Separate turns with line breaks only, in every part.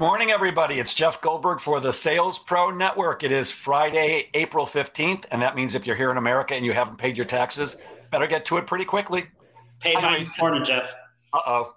morning, everybody. It's Jeff Goldberg for the Sales Pro Network. It is Friday, April 15th, and that means if you're here in America and you haven't paid your taxes, better get to it pretty quickly.
Hey, my morning, Jeff.
Uh-oh.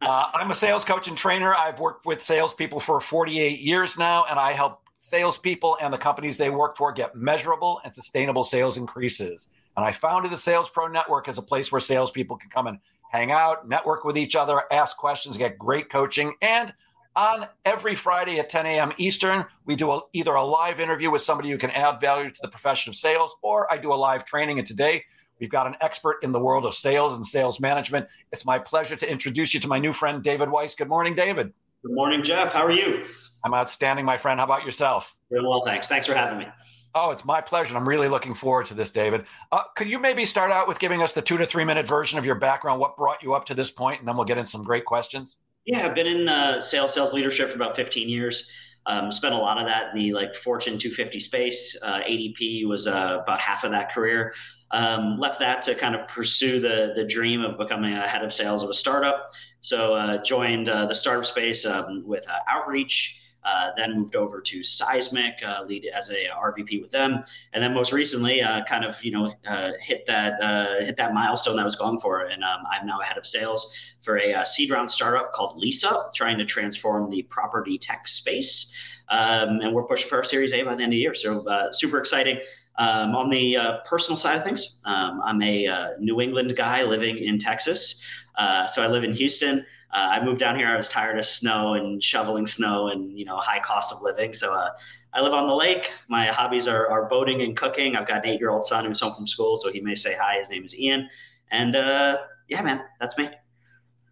Uh, I'm a sales coach and trainer. I've worked with salespeople for 48 years now, and I help salespeople and the companies they work for get measurable and sustainable sales increases. And I founded the Sales Pro Network as a place where salespeople can come and hang out, network with each other, ask questions, get great coaching, and on every Friday at 10 a.m. Eastern, we do a, either a live interview with somebody who can add value to the profession of sales, or I do a live training. And today, we've got an expert in the world of sales and sales management. It's my pleasure to introduce you to my new friend, David Weiss. Good morning, David.
Good morning, Jeff. How are you?
I'm outstanding, my friend. How about yourself?
Very well, thanks. Thanks for having me.
Oh, it's my pleasure. I'm really looking forward to this, David. Uh, could you maybe start out with giving us the two to three minute version of your background? What brought you up to this point, and then we'll get in some great questions.
Yeah, I've been in uh, sales, sales leadership for about 15 years. Um, spent a lot of that in the like Fortune 250 space. Uh, ADP was uh, about half of that career. Um, left that to kind of pursue the the dream of becoming a head of sales of a startup. So uh, joined uh, the startup space um, with uh, Outreach. Uh, then moved over to Seismic, uh, lead as a RVP with them, and then most recently, uh, kind of you know hit that hit that milestone I was going for, and um, I'm now head of sales for a seed round startup called LeaseUp, trying to transform the property tech space, um, and we're pushing for our Series A by the end of the year. So super exciting. Um, on the uh, personal side of things, um, I'm a uh, New England guy living in Texas. Uh, so I live in Houston uh, I moved down here. I was tired of snow and shoveling snow and you know high cost of living. So uh, I live on the lake. My hobbies are, are boating and cooking. I've got an eight year old son who's home from school, so he may say hi. His name is Ian. And uh, yeah, man, that's me.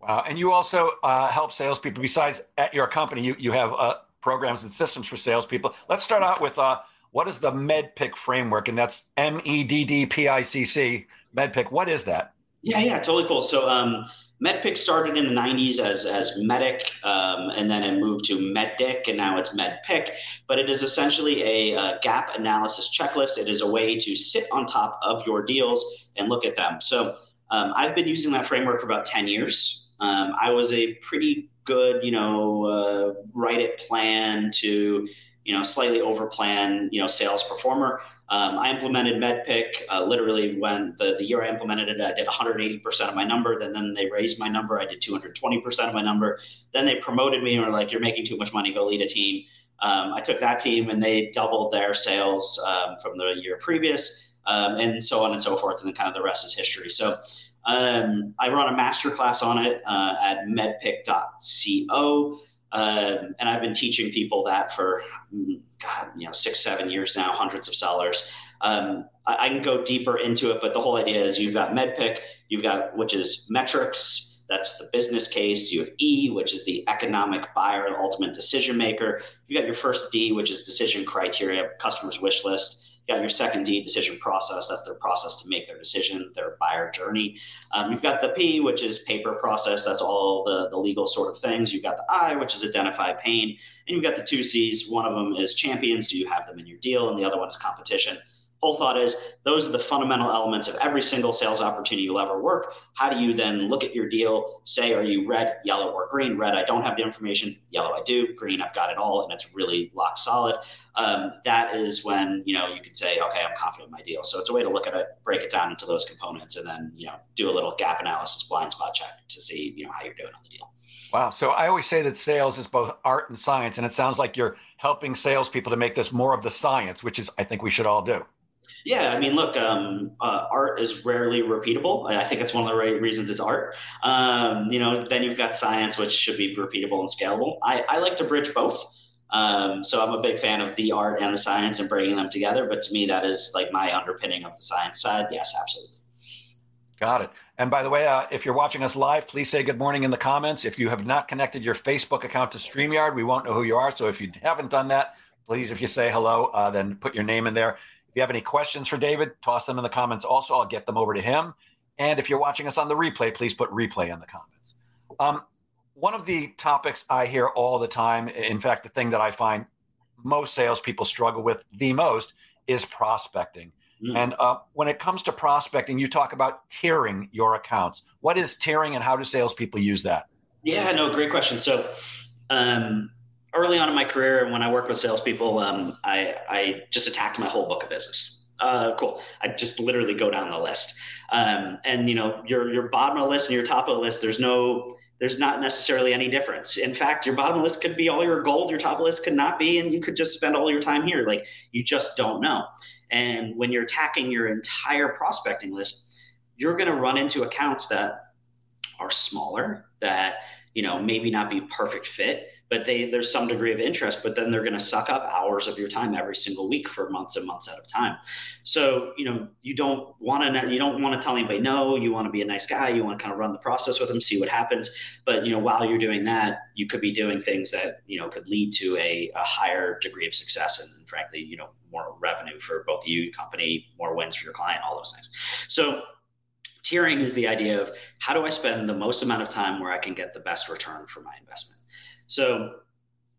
Wow. And you also uh, help salespeople. Besides at your company, you you have uh, programs and systems for salespeople. Let's start out with uh, what is the MEDDPICC framework, and that's M E D D P I C C. MEDDPICC. What is that?
Yeah, yeah, totally cool. So um, MEDDPICC started in the 90s as, as MEDDIC, um, and then it moved to MEDDIC, and now it's MEDDPICC. But it is essentially a, a, gap analysis checklist. It is a way to sit on top of your deals and look at them. So um, I've been using that framework for about 10 years. Um, I was a pretty good, you know, uh, write it plan to, you know, slightly over plan, you know, sales performer. Um, I implemented MEDDPICC uh, literally when the, the year I implemented it, I did 180% of my number. Then, then they raised my number. I did 220% of my number. Then they promoted me and were like, you're making too much money, go lead a team. Um, I took that team and they doubled their sales um, from the year previous um, and so on and so forth. And then kind of the rest is history. So um, I run a masterclass on it uh, at meddpic.co. Um, and I've been teaching people that for mm, God, you know, six, seven years now, hundreds of sellers. Um, I, I, can go deeper into it, but the whole idea is you've got MEDDPICC, you've got which is metrics, that's the business case. You have E, which is the economic buyer, the ultimate decision maker. You got your first D, which is decision criteria, customer's wish list. You got your second D decision process. That's their process to make their decision, their buyer journey. Um, you've got the P, which is paper process. That's all the, the legal sort of things. You've got the I, which is identify pain. And you've got the two C's. One of them is champions. Do you have them in your deal? And the other one is competition whole thought is those are the fundamental elements of every single sales opportunity you'll ever work. How do you then look at your deal, say, are you red, yellow, or green? Red, I don't have the information. Yellow, I do. Green, I've got it all, and it's really lock solid. Um, that is when you know you can say, okay, I'm confident in my deal. So it's a way to look at it, break it down into those components, and then you know do a little gap analysis, blind spot check to see you know how you're doing on the deal.
Wow. So I always say that sales is both art and science, and it sounds like you're helping salespeople to make this more of the science, which is I think we should all do.
Yeah, I mean, look, um, uh, art is rarely repeatable. I think it's one of the right reasons it's art. Um, you know, then you've got science, which should be repeatable and scalable. I, I like to bridge both. Um, so I'm a big fan of the art and the science and bringing them together. But to me, that is like my underpinning of the science side. Yes, absolutely.
Got it. And by the way, uh, if you're watching us live, please say good morning in the comments. If you have not connected your Facebook account to StreamYard, we won't know who you are. So if you haven't done that, please, if you say hello, uh, then put your name in there. If you have any questions for David, toss them in the comments also. I'll get them over to him. And if you're watching us on the replay, please put replay in the comments. Um, one of the topics I hear all the time, in fact, the thing that I find most salespeople struggle with the most is prospecting. Mm. And uh, when it comes to prospecting, you talk about tiering your accounts. What is tiering and how do salespeople use that?
Yeah, no, great question. So, um, early on in my career, and when I worked with salespeople, um, I, I just attacked my whole book of business. Uh, cool. I just literally go down the list. Um, and you know, your your bottom of the list and your top of the list, there's no there's not necessarily any difference. In fact, your bottom list could be all your gold, your top list could not be, and you could just spend all your time here. Like you just don't know. And when you're attacking your entire prospecting list, you're going to run into accounts that are smaller, that you know maybe not be a perfect fit, but they there's some degree of interest but then they're going to suck up hours of your time every single week for months and months at a time. So you know you don't want to you don't want to tell anybody no you want to be a nice guy you want to kind of run the process with them see what happens. But you know while you're doing that you could be doing things that you know could lead to a, a higher degree of success and, and frankly you know more revenue for both you company more wins for your client all those things. So tiering is the idea of how do I spend the most amount of time where I can get the best return for my investment. So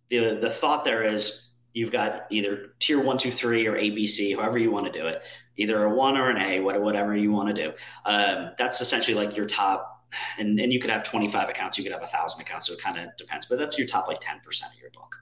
the the thought there is you've got either tier one, two, three, or ABC, however you want to do it, either a one or an A, whatever you want to do. Um, that's essentially like your top. And, and you could have 25 accounts, you could have a thousand accounts, so it kind of depends. But that's your top like 10% of your book.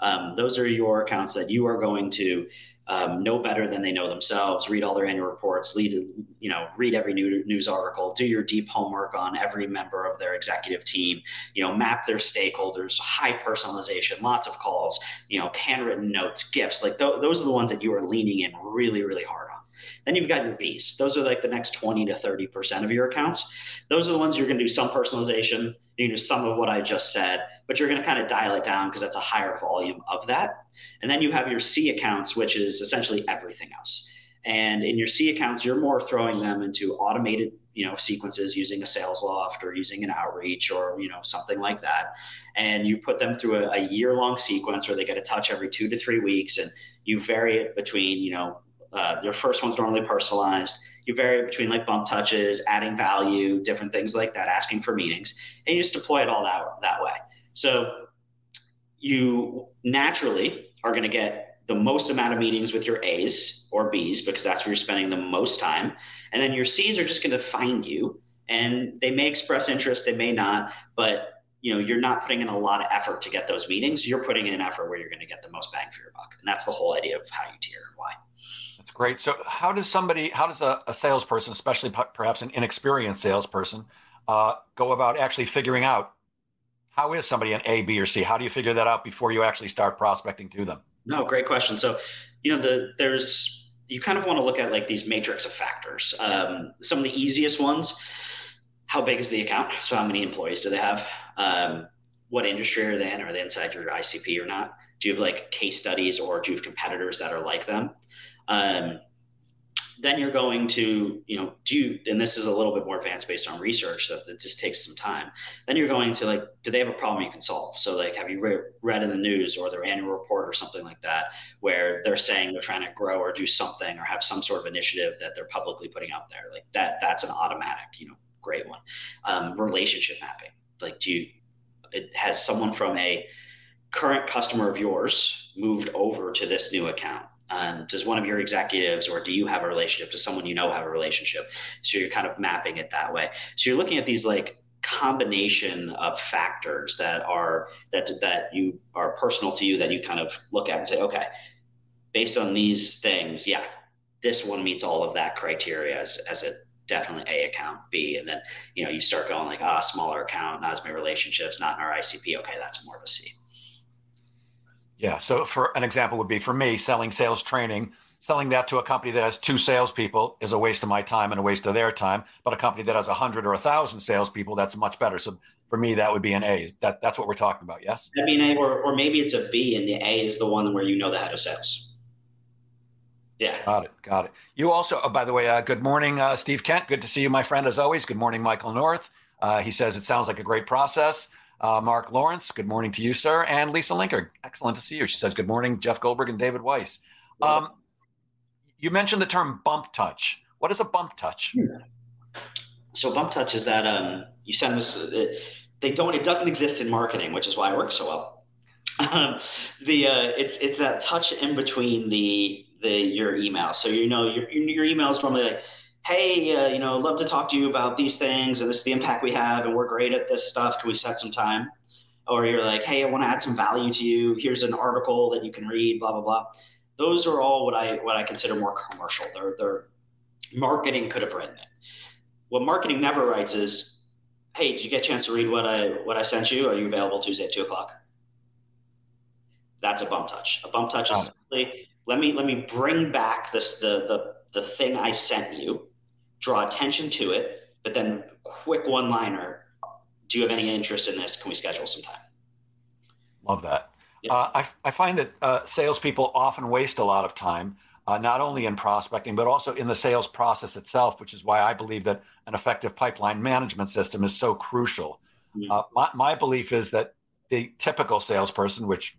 Um, those are your accounts that you are going to um, know better than they know themselves, read all their annual reports, lead, you know, read every new news article, do your deep homework on every member of their executive team, you know, map their stakeholders, high personalization, lots of calls, you know, handwritten notes, gifts, like th- those are the ones that you are leaning in really, really hard on. Then you've got your Bs. Those are like the next 20 to 30% of your accounts. Those are the ones you're going to do some personalization, you know some of what I just said, but you're going to kind of dial it down because that's a higher volume of that. And then you have your C accounts, which is essentially everything else. And in your C accounts, you're more throwing them into automated, you know, sequences using a Salesloft or using an outreach or, you know, something like that. And you put them through a, a year long sequence where they get a touch every two to three weeks. And you vary it between, you know, uh, your first one's normally personalized. You vary between like bump touches, adding value, different things like that, asking for meetings, and you just deploy it all that, that way. So you naturally are going to get the most amount of meetings with your A's or B's because that's where you're spending the most time. And then your C's are just going to find you and they may express interest, they may not, but you know, you're not putting in a lot of effort to get those meetings. You're putting in an effort where you're going to get the most bang for your buck. And that's the whole idea of how you tier and why.
That's great. So how does somebody, how does a, a salesperson, especially perhaps an inexperienced salesperson, uh, go about actually figuring out how is somebody an A, B, or C? How do you figure that out before you actually start prospecting to them?
No, great question. So, you know, the there's you kind of want to look at like these matrix of factors. Um, some of the easiest ones: how big is the account? So, how many employees do they have? Um, what industry are they in? Are they inside your ICP or not? Do you have like case studies or do you have competitors that are like them? Um, then you're going to, you know, do you, and this is a little bit more advanced based on research that it just takes some time. Then you're going to like, do they have a problem you can solve? So like, have you re- read in the news or their annual report or something like that, where they're saying they're trying to grow or do something or have some sort of initiative that they're publicly putting out there? Like that, that's an automatic, you know, great one. Um, relationship mapping. Like, do you, it has someone from a current customer of yours moved over to this new account? Um, does one of your executives or do you have a relationship? Does someone you know have a relationship? So you're kind of mapping it that way. So you're looking at these like combination of factors that are that that you are personal to you that you kind of look at and say, okay, based on these things, yeah, this one meets all of that criteria as as a definitely A account, B, and then you know you start going like ah smaller account, not as many relationships, not in our ICP. Okay, that's more of a C.
Yeah. So, for an example, would be for me selling sales training. Selling that to a company that has two salespeople is a waste of my time and a waste of their time. But a company that has a hundred or a thousand salespeople, that's much better. So for me, that would be an A. That that's what we're talking about. Yes.
I mean, A, or or maybe it's a B, and the A is the one where you know the head of sales. Yeah.
Got it. Got it. You also, oh, by the way, uh, good morning, uh, Steve Kent. Good to see you, my friend, as always. Good morning, Michael North. Uh, he says it sounds like a great process. Uh, Mark Lawrence, good morning to you, sir. And Lisa Linker, excellent to see you. She says, Good morning, Jeff Goldberg and David Weiss. Um, you mentioned the term bump touch. What is a bump touch?
So, bump touch is that um, you send this, uh, they don't, it doesn't exist in marketing, which is why it works so well. Um, the uh, it's it's that touch in between the the your email. So you know your your email is normally like, hey, uh, you know, love to talk to you about these things, and this is the impact we have, and we're great at this stuff. Can we set some time? or you're like, hey, I want to add some value to you. Here's an article that you can read, blah blah blah. Those are all what I what I consider more commercial. They're they're marketing could have written it. What marketing never writes is, hey, did you get a chance to read what I what I sent you? Are you available Tuesday at two o'clock? That's a bump touch. A bump touch is simply let me let me bring back this the the the thing I sent you, draw attention to it, but then quick one liner. Do you have any interest in this? Can we schedule some time?
Love that. Uh, I, I find that uh, salespeople often waste a lot of time, uh, not only in prospecting, but also in the sales process itself, which is why I believe that an effective pipeline management system is so crucial. Mm-hmm. my, my belief is that the typical salesperson, which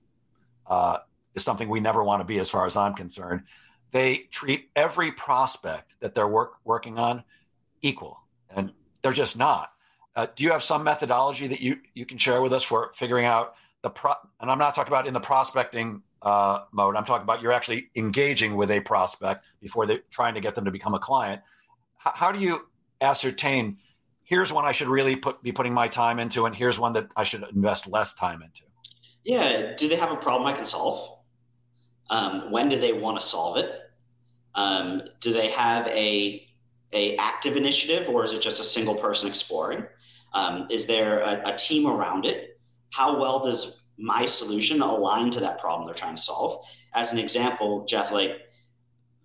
uh, is something we never want to be as far as I'm concerned, they treat every prospect that they're work, working on equal, and they're just not. Uh, do you have some methodology that you, you can share with us for figuring out the pro? And I'm not talking about in the prospecting uh, mode. I'm talking about you're actually engaging with a prospect before they're trying to get them to become a client. H- how do you ascertain? Here's one I should really put be putting my time into, and here's one that I should invest less time into.
Yeah. Do they have a problem I can solve? Um, when do they want to solve it? Um, do they have a a active initiative or is it just a single person exploring? Um, is there a, a, team around it? How well does my solution align to that problem they're trying to solve? As an example, Jeff, like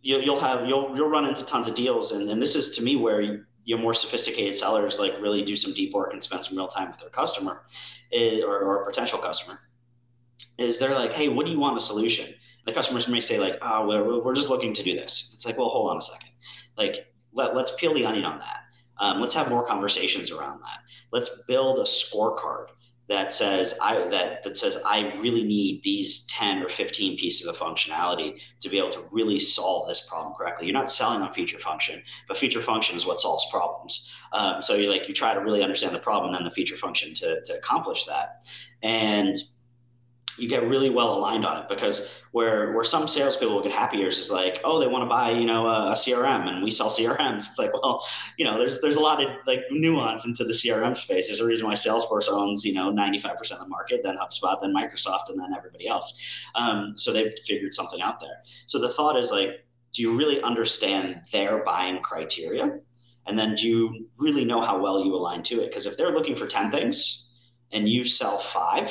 you, will have you'll you'll run into tons of deals, and, and this is to me where you, your more sophisticated sellers like really do some deep work and spend some real time with their customer, is, eh, or, or potential customer. Is they're like, hey, what do you want a solution? The customers may say like, oh, we're, we're just looking to do this. It's like, well, hold on a second. Like let, us peel the onion on that. Um, let's have more conversations around that. Let's build a scorecard that says I that that says I really need these 10 or 15 pieces of functionality to be able to really solve this problem correctly. You're not selling on feature function, but feature function is what solves problems. Um, so you like you try to really understand the problem and then the feature function to, to accomplish that. And you get really well aligned on it because where where some salespeople will get happy ears is like, oh, they want to buy you know a, a, CRM and we sell CRMs. It's like, well, you know, there's there's a lot of like nuance into the CRM space. There's a reason why Salesforce owns you know 95% of the market, then HubSpot, then Microsoft, and then everybody else. Um, so they've figured something out there. So the thought is like, do you really understand their buying criteria? And then do you really know how well you align to it? Because if they're looking for 10 things and you sell five,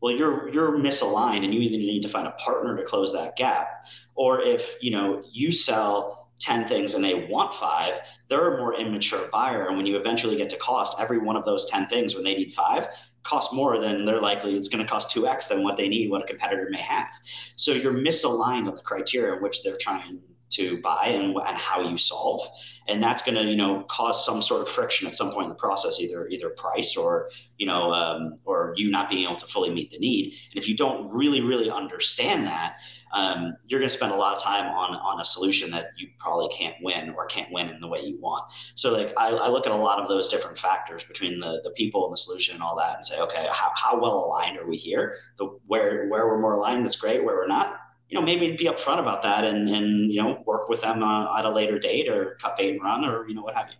well you're you're misaligned and you either need to find a partner to close that gap. Or if you know you sell 10 things and they want five they're a more immature buyer. And when you eventually get to cost every one of those 10 things when they need five cost more than they're likely it's going to cost 2x than what they need what a competitor may have. So you're misaligned on the criteria in which they're trying to buy and, and how you solve. And that's going to you know cause some sort of friction at some point in the process either either price or you know um, or you not being able to fully meet the need. And if you don't really really understand that um, you're going to spend a lot of time on on a solution that you probably can't win or can't win in the way you want. So like I, I look at a lot of those different factors between the the people and the solution and all that and say okay how, how well aligned are we here? The where where we're more aligned that's great. Where we're not you know, maybe be upfront about that and, and you know, work with them uh, at a later date or cut bait and run or, you know, what have you.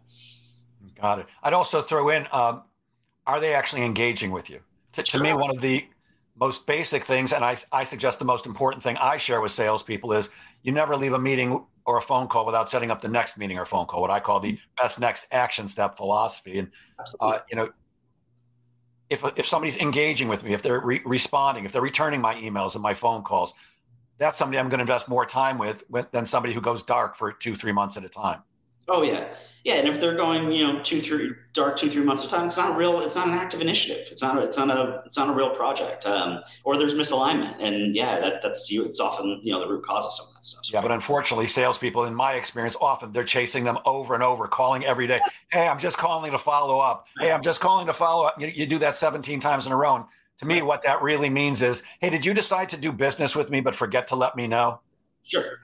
Got it. I'd also throw in, um, are they actually engaging with you? To, to me, one of the most basic things, and I, I suggest the most important thing I share with salespeople is you never leave a meeting or a phone call without setting up the next meeting or phone call, what I call the mm-hmm. best next action step philosophy. And, uh, you know, if, if somebody's engaging with me, if they're re- responding, if they're returning my emails and my phone calls, that's somebody I'm going to invest more time with than somebody who goes dark for two, three months at a time.
Oh yeah, yeah. And if they're going, you know, two, three dark, two, three months at a time, it's not real. It's not an active initiative. It's not. A, it's not a. It's not a real project. Um, or there's misalignment, and yeah, that that's you. It's often you know the root cause of some of that stuff.
Yeah, but unfortunately, salespeople, in my experience, often they're chasing them over and over, calling every day. Hey, I'm just calling to follow up. Hey, I'm just calling to follow up. You, you do that 17 times in a row. And to me, what that really means is, hey, did you decide to do business with me, but forget to let me know?
Sure.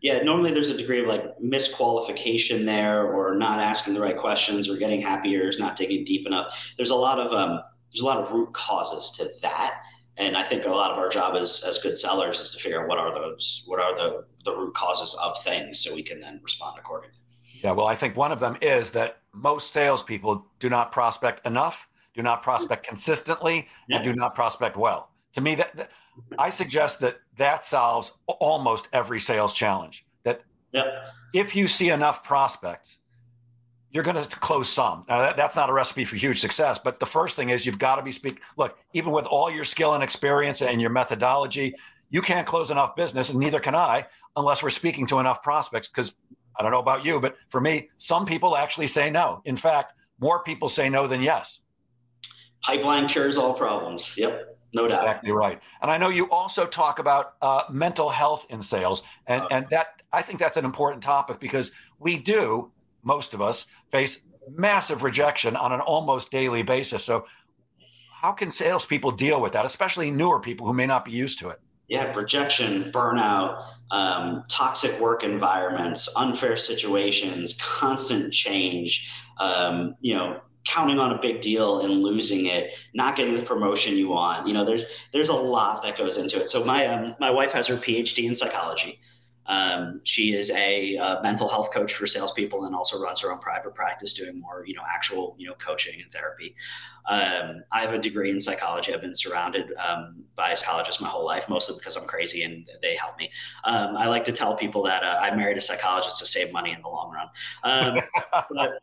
Yeah, normally there's a degree of like misqualification there, or not asking the right questions, or getting happy ears, not digging deep enough. There's a lot of um, there's a lot of root causes to that, and I think a lot of our job as as good sellers is to figure out what are those, what are the the root causes of things, so we can then respond accordingly.
Yeah, well, I think one of them is that most salespeople do not prospect enough do not prospect consistently, yeah. and do not prospect well. To me, that, that, I suggest that that solves almost every sales challenge. That yeah. if you see enough prospects, you're going to close some. Now, that, that's not a recipe for huge success, but the first thing is you've got to be speak. Look, even with all your skill and experience and your methodology, you can't close enough business, and neither can I, unless we're speaking to enough prospects. Because I don't know about you, but for me, some people actually say no. In fact, more people say no than yes.
Pipeline cures all problems. Yep. No doubt.
Exactly right. And I know you also talk about uh, mental health in sales, and and that I think that's an important topic because we do most of us face massive rejection on an almost daily basis. So, how can salespeople deal with that, especially newer people who may not be used to it?
Yeah, rejection, burnout, um, toxic work environments, unfair situations, constant change. Um, you know, counting on a big deal and losing it, not getting the promotion you want. You know, there's there's a lot that goes into it. So my um, my wife has her PhD in psychology. Um, she is a, a, mental health coach for salespeople and also runs her own private practice, doing more, you know, actual, you know, coaching and therapy. Um, I have a degree in psychology. I've been surrounded um, by psychologists my whole life, mostly because I'm crazy and they help me. Um, I like to tell people that uh, I married a psychologist to save money in the long run. Um, but,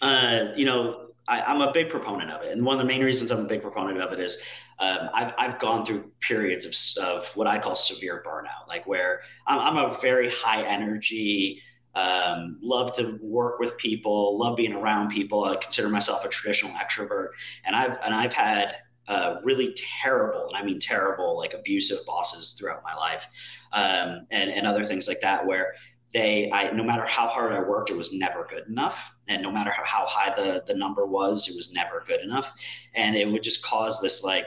uh, you know, I, am a big proponent of it, and one of the main reasons I'm a big proponent of it is um, I've, I've gone through periods of, of what I call severe burnout, like where I'm, I'm a very high energy, um, love to work with people, love being around people. I consider myself a traditional extrovert, and I've and I've had uh, really terrible, and I mean terrible, like abusive bosses throughout my life, um, and and other things like that, where they I no matter how hard I worked, it was never good enough. And no matter how, how high the, the number was, it was never good enough. And it would just cause this like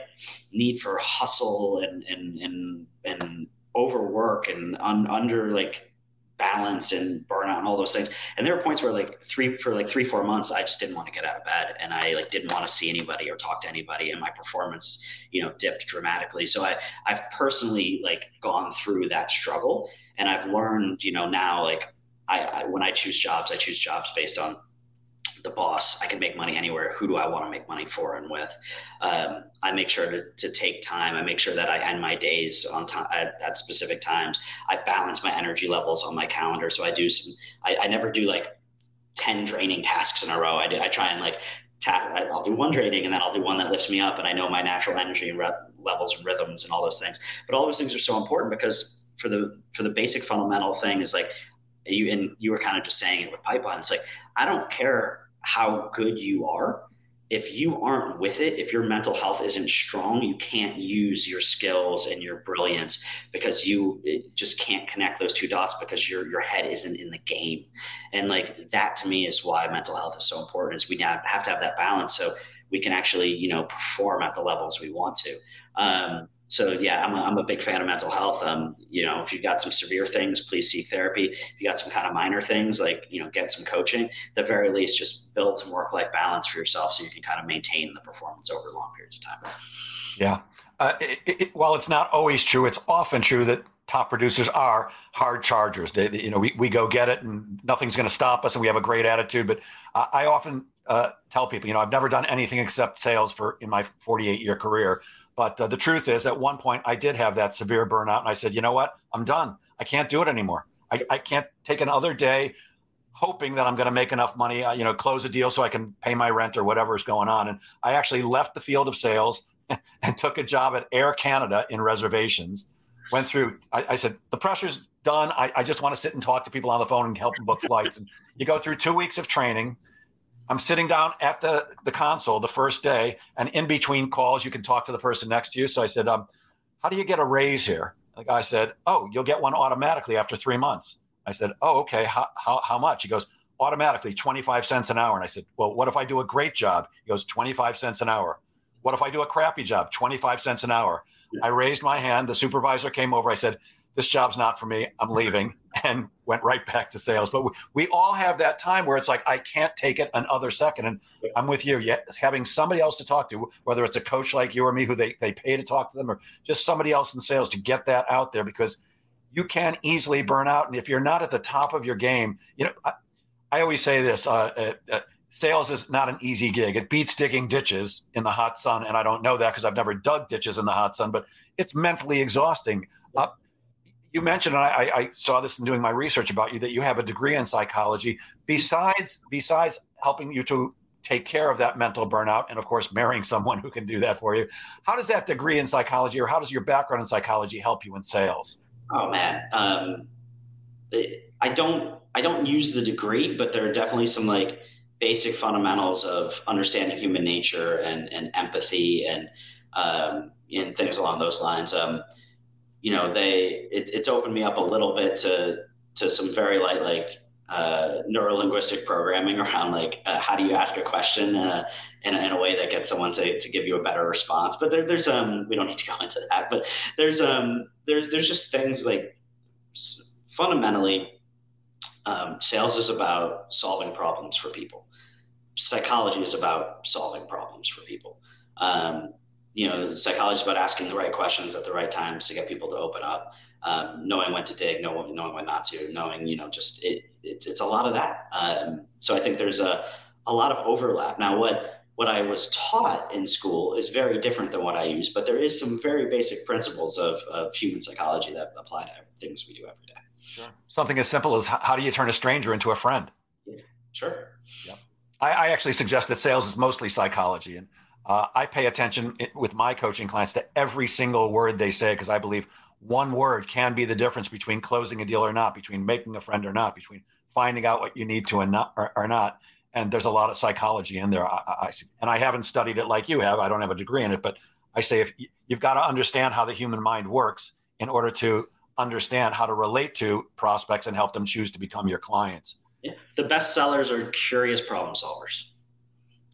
need for hustle and and and and overwork and un, under like balance and burnout and all those things. And there were points where like three for like three, four months, I just didn't want to get out of bed and I like didn't want to see anybody or talk to anybody and my performance, you know, dipped dramatically. So I, I've personally like gone through that struggle and I've learned, you know, now like I, I when I choose jobs, I choose jobs based on the boss. I can make money anywhere. Who do I want to make money for and with? Um, I make sure to, to take time. I make sure that I end my days on time at, at, specific times. I balance my energy levels on my calendar. So I do some. I, I never do like ten draining tasks in a row. I, do, I try and like I'll do one draining and then I'll do one that lifts me up, and I know my natural energy and re- levels and rhythms and all those things. But all those things are so important because for the for the basic fundamental thing is like you and you were kind of just saying it with pipeline. It's like I don't care how good you are if you aren't with it if your mental health isn't strong you can't use your skills and your brilliance because you just can't connect those two dots because your your head isn't in the game and like that to me is why mental health is so important is we now have to have that balance so we can actually you know perform at the levels we want to um, so yeah, I'm a, I'm a big fan of mental health. Um, you know, if you've got some severe things, please seek therapy. If you got some kind of minor things, like you know, get some coaching. At the very least, just build some work life balance for yourself, so you can kind of maintain the performance over long periods of time.
Yeah. Uh, it, it, while it's not always true, it's often true that top producers are hard chargers. They, they you know, we, we go get it and nothing's going to stop us and we have a great attitude. But I, I often uh, tell people, you know, I've never done anything except sales for in my 48 year career. But uh, the truth is, at one point, I did have that severe burnout, and I said, you know what? I'm done. I can't do it anymore. I, I can't take another day hoping that I'm going to make enough money, uh, you know, close a deal so I can pay my rent or whatever is going on. And I actually left the field of sales and took a job at Air Canada in reservations. Went through, I, I said, the pressure's done. I, I just want to sit and talk to people on the phone and help them book flights. And you go through two weeks of training I'm sitting down at the, the console the first day, and in between calls, you can talk to the person next to you. So I said, um, How do you get a raise here? The guy said, Oh, you'll get one automatically after three months. I said, Oh, okay. How, how, how much? He goes, Automatically, 25 cents an hour. And I said, Well, what if I do a great job? He goes, 25 cents an hour. What if I do a crappy job? 25 cents an hour. I raised my hand. The supervisor came over. I said, this job's not for me. I'm leaving and went right back to sales. But we, we all have that time where it's like, I can't take it another second. And I'm with you. Yet having somebody else to talk to, whether it's a coach like you or me who they, they pay to talk to them or just somebody else in sales to get that out there because you can easily burn out. And if you're not at the top of your game, you know, I, I always say this, uh, uh, uh, sales is not an easy gig. It beats digging ditches in the hot sun, and I don't know that because I've never dug ditches in the hot sun. But it's mentally exhausting. Uh, you mentioned, and I, I, saw this in doing my research about you, that you have a degree in psychology. Besides, besides helping you to take care of that mental burnout, and of course, marrying someone who can do that for you, how does that degree in psychology, or how does your background in psychology help you in sales?
Oh man, um, I don't, I don't use the degree, but there are definitely some like basic fundamentals of understanding human nature and, and empathy and um, and things along those lines. Um, you know, they it, it's opened me up a little bit to to some very light like uh, neurolinguistic programming around like uh, how do you ask a question uh, in, a, in a way that gets someone to, to give you a better response. But there, there's um we don't need to go into that. But there's um there's there's just things like fundamentally um, sales is about solving problems for people. Psychology is about solving problems for people. Um, you know, psychology is about asking the right questions at the right times to get people to open up, um, knowing when to dig, knowing, knowing when not to, knowing, you know, just it, it it's a lot of that. Um, so I think there's a, a lot of overlap. Now, what, what I was taught in school is very different than what I use, but there is some very basic principles of, of human psychology that apply to things we do every day.
Sure. Something as simple as how do you turn a stranger into a friend?
Yeah, sure.
Yep. I, I actually suggest that sales is mostly psychology. And uh, I pay attention with my coaching clients to every single word they say because I believe one word can be the difference between closing a deal or not, between making a friend or not, between finding out what you need to and not or, not. And there's a lot of psychology in there. I, I, and I haven't studied it like you have. I don't have a degree in it, but I say if you've got to understand how the human mind works in order to understand how to relate to prospects and help them choose to become your clients.
Yeah. The best sellers are curious problem solvers.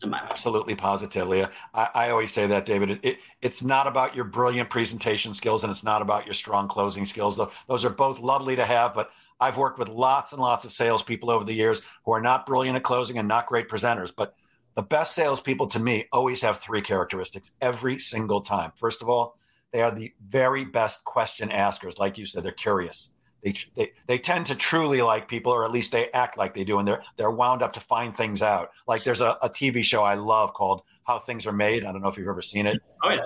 Absolutely, positively. I, I, always say that, David. It, it, it's not about your brilliant presentation skills and it's not about your strong closing skills. Though those are both lovely to have, but I've worked with lots and lots of salespeople over the years who are not brilliant at closing and not great presenters. But the best salespeople to me always have three characteristics every single time. First of all, they are the very best question askers. Like you said, they're curious. They, they, they tend to truly like people, or at least they act like they do, and they're they're wound up to find things out. Like there's a, a TV show I love called How Things Are Made. I don't know if you've ever seen it.
Oh yeah,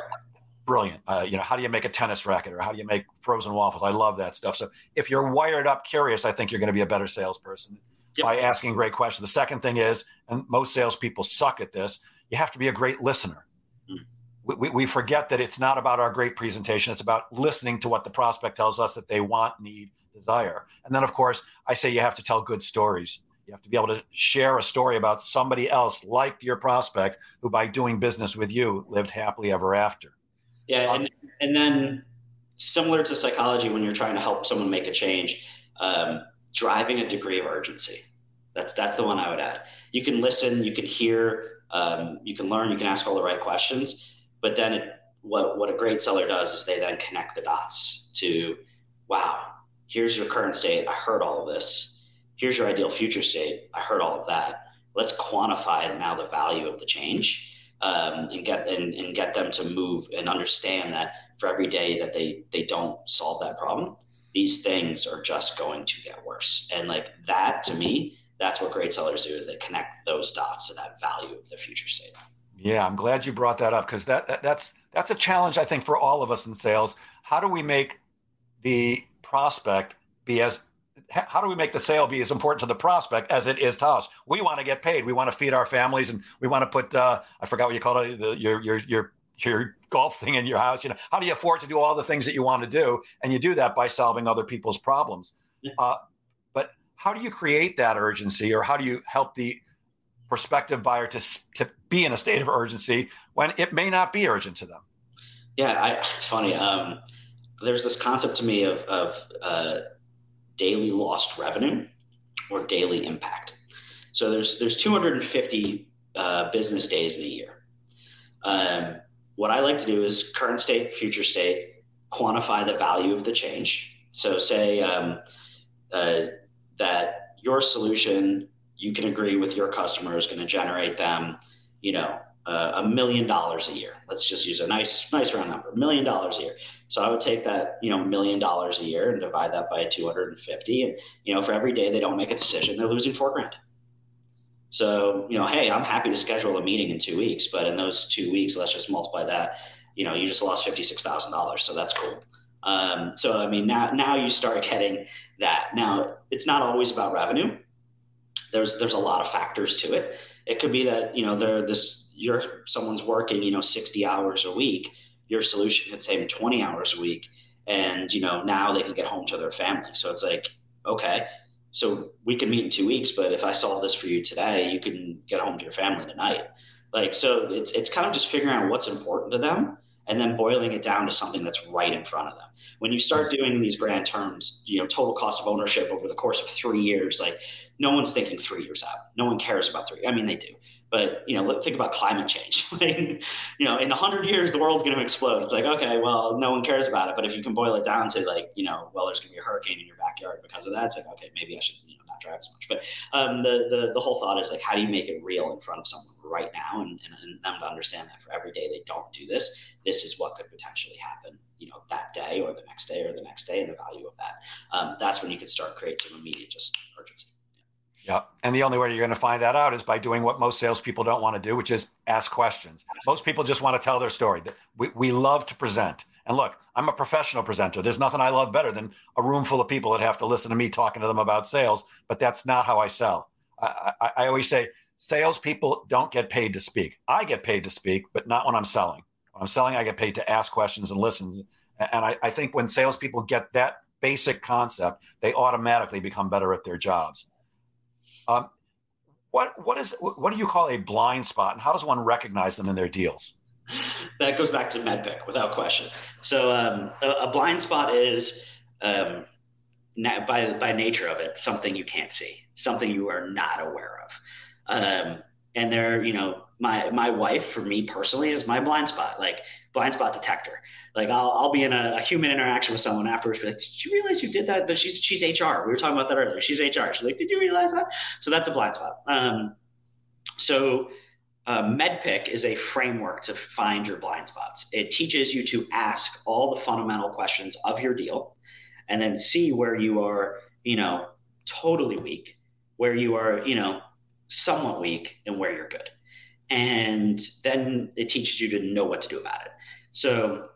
brilliant. Uh, you know, how do you make a tennis racket, or how do you make frozen waffles? I love that stuff. So if you're wired up curious, I think you're going to be a better salesperson yep. by asking great questions. The second thing is, and most salespeople suck at this, you have to be a great listener. Mm we, we forget that it's not about our great presentation. It's about listening to what the prospect tells us that they want, need, desire. And then, of course, I say you have to tell good stories. You have to be able to share a story about somebody else like your prospect who, by doing business with you, lived happily ever after.
Yeah. Um, and, and then, similar to psychology, when you're trying to help someone make a change, um, driving a degree of urgency. That's, that's the one I would add. You can listen, you can hear, um, you can learn, you can ask all the right questions but then it, what, what a great seller does is they then connect the dots to, wow, here's your current state. I heard all of this. Here's your ideal future state. I heard all of that. Let's quantify now the value of the change um, and get and, and get them to move and understand that for every day that they they don't solve that problem, these things are just going to get worse. And like that to me, that's what great sellers do is they connect those dots to that value of the future state.
Yeah, I'm glad you brought that up because that, that that's that's a challenge I think for all of us in sales. How do we make the prospect be as how do we make the sale be as important to the prospect as it is to us? We want to get paid. We want to feed our families, and we want to put uh, I forgot what you call it the, your your your your golf thing in your house. You know, how do you afford to do all the things that you want to do? And you do that by solving other people's problems. Yeah. Uh, but how do you create that urgency, or how do you help the prospective buyer to, to be in a state of urgency when it may not be urgent to them.
Yeah, I, it's funny. Um, there's this concept to me of, of uh, daily lost revenue or daily impact. So there's there's 250 uh, business days in a year. Um, what I like to do is current state, future state, quantify the value of the change. So say um, uh, that your solution you can agree with your customer is going to generate them, you know, a million dollars a year. Let's just use a nice, nice round number, a million dollars a year. So I would take that, you know, million dollars a year and divide that by 250. And, you know, for every day they don't make a decision, they're losing four grand. So, you know, hey, I'm happy to schedule a meeting in two weeks, but in those two weeks, let's just multiply that. You know, you just lost fifty-six thousand dollars, so that's cool. Um, so, I mean, now now you start getting that. Now, it's not always about revenue. There's there's a lot of factors to it. It could be that you know they're this you're someone's working you know 60 hours a week. Your solution could save them 20 hours a week, and you know now they can get home to their family. So it's like okay, so we can meet in two weeks, but if I solve this for you today, you can get home to your family tonight. Like so, it's it's kind of just figuring out what's important to them and then boiling it down to something that's right in front of them. When you start doing these grand terms, you know, total cost of ownership over the course of three years, like no one's thinking three years out. No one cares about three. I mean, they do, but you know, think about climate change. you know, in hundred years, the world's going to explode. It's like, okay, well, no one cares about it. But if you can boil it down to like, you know, well, there's going to be a hurricane in your backyard because of that. It's like, okay, maybe I should, you know, not drive as much. But um, the, the the whole thought is like, how do you make it real in front of someone right now, and, and, and them to understand that for every day they don't do this, this is what could potentially happen, you know, that day or the next day or the next day, and the value of that. Um, that's when you can start creating some immediate just urgency.
Yeah. And the only way you're going to find that out is by doing what most salespeople don't want to do, which is ask questions. Most people just want to tell their story. We, we love to present. And look, I'm a professional presenter. There's nothing I love better than a room full of people that have to listen to me talking to them about sales, but that's not how I sell. I, I, I always say salespeople don't get paid to speak. I get paid to speak, but not when I'm selling. When I'm selling, I get paid to ask questions and listen. And I, I think when salespeople get that basic concept, they automatically become better at their jobs. Um, what what is what do you call a blind spot, and how does one recognize them in their deals?
That goes back to MEDDPICC without question. So um, a, a, blind spot is um, by by nature of it something you can't see, something you are not aware of. Um, and there, you know, my my wife for me personally is my blind spot, like blind spot detector. Like I'll, I'll be in a, a human interaction with someone afterwards, be like, did you realize you did that? But she's she's HR. We were talking about that earlier. She's HR. She's like, did you realize that? So that's a blind spot. Um, so uh, MEDDPICC is a framework to find your blind spots. It teaches you to ask all the fundamental questions of your deal, and then see where you are, you know, totally weak, where you are, you know, somewhat weak, and where you're good. And then it teaches you to know what to do about it. So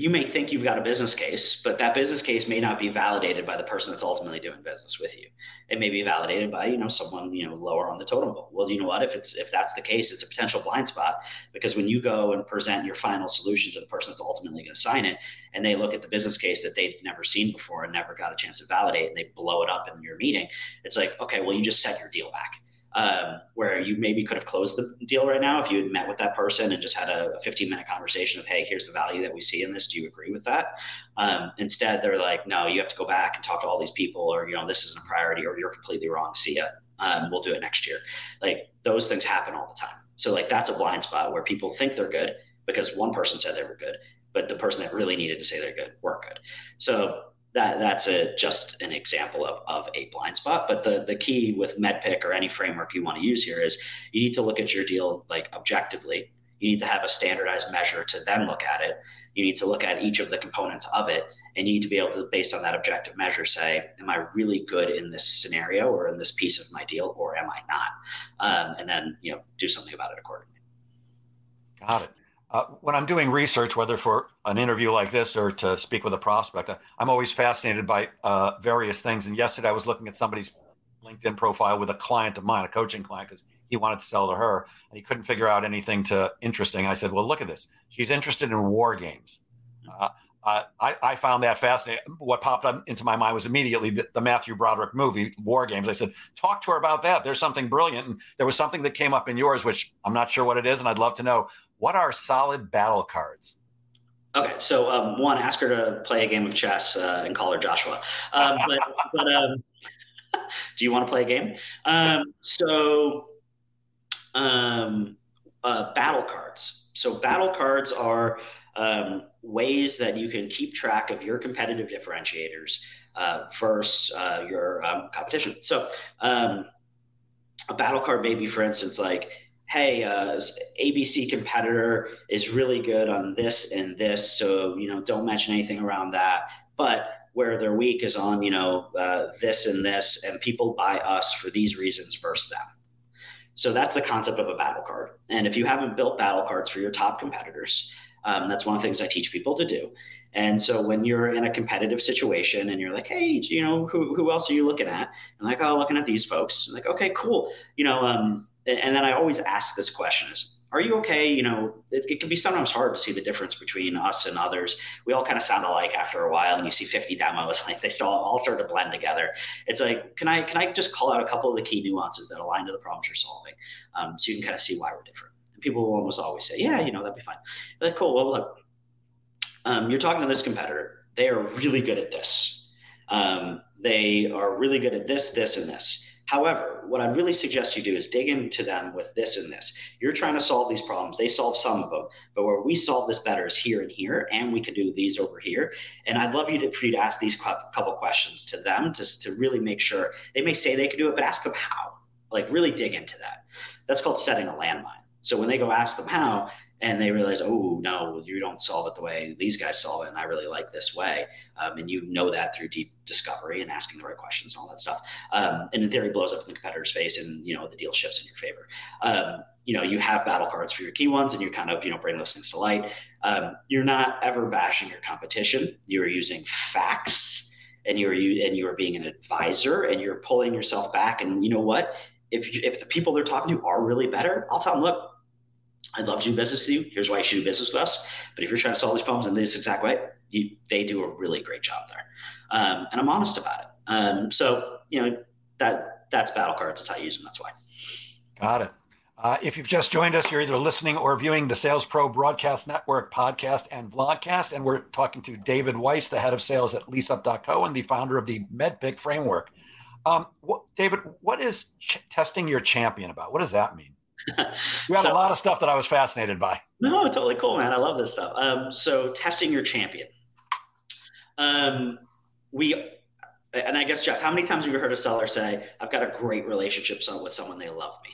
you may think you've got a business case, but that business case may not be validated by the person that's ultimately doing business with you. It may be validated by, you know, someone, you know, lower on the totem pole. Well, you know what? If it's if that's the case, it's a potential blind spot because when you go and present your final solution to the person that's ultimately going to sign it, and they look at the business case that they've never seen before and never got a chance to validate, and they blow it up in your meeting, it's like, okay, well, you just set your deal back um, where you maybe could have closed the deal right now if you had met with that person and just had a, a 15 minute conversation of, hey, here's the value that we see in this. Do you agree with that? Um, instead, they're like, no, you have to go back and talk to all these people, or you know, this isn't a priority, or you're completely wrong. See ya. Um, we'll do it next year. Like those things happen all the time. So like that's a blind spot where people think they're good because one person said they were good, but the person that really needed to say they're good weren't good. So that that's a just an example of, of a blind spot. But the the key with MEDDPICC or any framework you want to use here is you need to look at your deal like objectively. You need to have a standardized measure to then look at it. You need to look at each of the components of it, and you need to be able to, based on that objective measure, say, "Am I really good in this scenario or in this piece of my deal, or am I not?" Um, and then you know do something about it accordingly.
Got it. Uh, when I'm doing research, whether for an interview like this or to speak with a prospect, I, am always fascinated by uh, various things. And yesterday, I was looking at somebody's LinkedIn profile with a client of mine, a coaching client, because he wanted to sell to her, and he couldn't figure out anything to interesting. I said, "Well, look at this. She's interested in war games." Uh, I, I, found that fascinating. What popped up into my mind was immediately the, the, Matthew Broderick movie, War Games. I said, talk to her about that. There's something brilliant. And there was something that came up in yours, which I'm not sure what it is. And I'd love to know what are solid battle cards?
Okay, so um, one, ask her to play a game of chess uh, and call her Joshua. Um, but, but um, do you want to play a game? Um, so, um, uh, battle cards. So, battle cards are um, ways that you can keep track of your competitive differentiators uh, versus uh, your competition. So, a battle card may be, for instance, like hey, uh, ABC competitor is really good on this and this, so you know, don't mention anything around that. But where they're weak is on you know uh, this and this, and people buy us for these reasons versus them. So that's the concept of a battle card. And if you haven't built battle cards for your top competitors, um, that's one of the things I teach people to do. And so when you're in a competitive situation and you're like, hey, you know, who, who else are you looking at? And like, oh, looking at these folks. I'm like, okay, cool. You know, um, and then I always ask this question is, are you okay? You know, it, it, can be sometimes hard to see the difference between us and others. We all kind of sound alike after a while, and you see 50 demos, like they still all start to blend together. It's like, can I can I just call out a couple of the key nuances that align to the problems you're solving, um, so you can kind of see why we're different. And people will almost always say, yeah, you know, that'd be fine. Like, cool. Well, look, um, you're talking to this competitor. They are really good at this. Um, they are really good at this, this, and this However, what I'd really suggest you do is dig into them with this and this. You're trying to solve these problems. They solve some of them, but where we solve this better is here and here, and we can do these over here. And I'd love you to, for you to ask these couple questions to them to, to really make sure they may say they can do it, but ask them how. Like really dig into that. That's called setting a landmine. So when they go ask them how, and they realize, oh no, you don't solve it the way these guys solve it, and I really like this way. Um, and you know that through deep discovery and asking the right questions and all that stuff. Um, and in theory, blows up in the competitor's face, and you know the deal shifts in your favor. Um, you know, you have battle cards for your key ones, and you kind of you know bring those things to light. Um, you're not ever bashing your competition. You are using facts, and you're you and you are being an advisor, and you're pulling yourself back. And you know what? If you, if the people they're talking to are really better, I'll tell them, look I'd love to do business with you. Here's why you should do business with us. But if you're trying to solve these problems in this exact way, you, they do a really great job there. Um, and I'm honest about it. Um, so, you know, that that's battle cards. That's how I use them. That's why.
Got it. Uh, if you've just joined us, you're either listening or viewing the Sales Pro Broadcast Network podcast and vlogcast. And we're talking to David Weiss, the head of sales at leaseup.co and the founder of the MEDDPICC framework. Um, what, David, what is ch- testing your champion about? What does that mean? You had so, a lot of stuff that I was fascinated by.
No, totally cool, man. I love this stuff. Um, so testing your champion. Um, we, and I guess Jeff, how many times have you heard a seller say, "I've got a great relationship with someone; they love me"?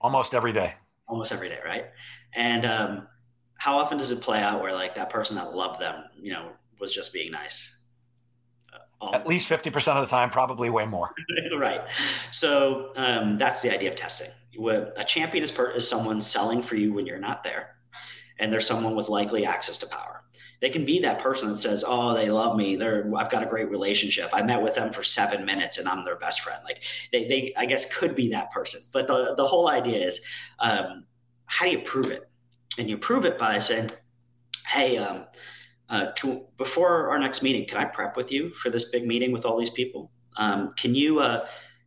Almost every day.
Almost every day, right? And um, how often does it play out where like that person that loved them, you know, was just being nice?
Um, At least 50% of the time, probably way more.
right. So um, that's the idea of testing. A champion is, per, is someone selling for you when you're not there, and they're someone with likely access to power. They can be that person that says, "Oh, they love me. They're I've got a great relationship. I met with them for seven minutes, and I'm their best friend." Like they, they I guess could be that person. But the the whole idea is, um, how do you prove it? And you prove it by saying, "Hey, um, uh, can, before our next meeting, can I prep with you for this big meeting with all these people? Um, can you, uh,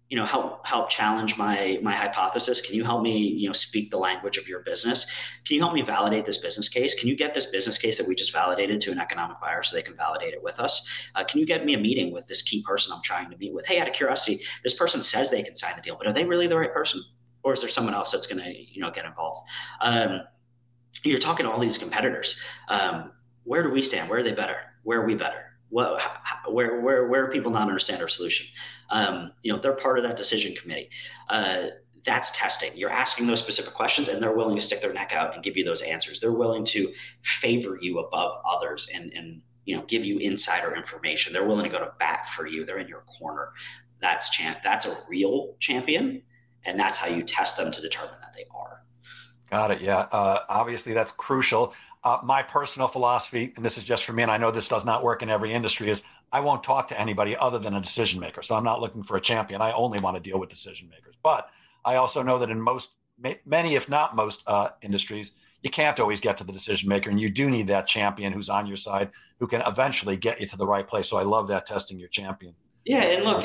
you know, help help challenge my my hypothesis? Can you help me, you know, speak the language of your business? Can you help me validate this business case? Can you get this business case that we just validated to an economic buyer so they can validate it with us? Uh, can you get me a meeting with this key person I'm trying to meet with? Hey, out of curiosity, this person says they can sign the deal, but are they really the right person, or is there someone else that's going to, you know, get involved? Um, you're talking to all these competitors. Um, where do we stand? Where are they better? Where are we better? What, where, where, where are people not understand our solution? Um, you know, they're part of that decision committee. Uh, that's testing. You're asking those specific questions, and they're willing to stick their neck out and give you those answers. They're willing to favor you above others and and you know give you insider information. They're willing to go to bat for you. They're in your corner. That's champ. That's a real champion, and that's how you test them to determine that they are.
Got it. Yeah. Uh, obviously, that's crucial. Uh, my personal philosophy, and this is just for me, and I know this does not work in every industry, is I won't talk to anybody other than a decision maker. So I'm not looking for a champion. I only want to deal with decision makers. But I also know that in most, many, if not most uh, industries, you can't always get to the decision maker, and you do need that champion who's on your side who can eventually get you to the right place. So I love that testing your champion.
Yeah, and look,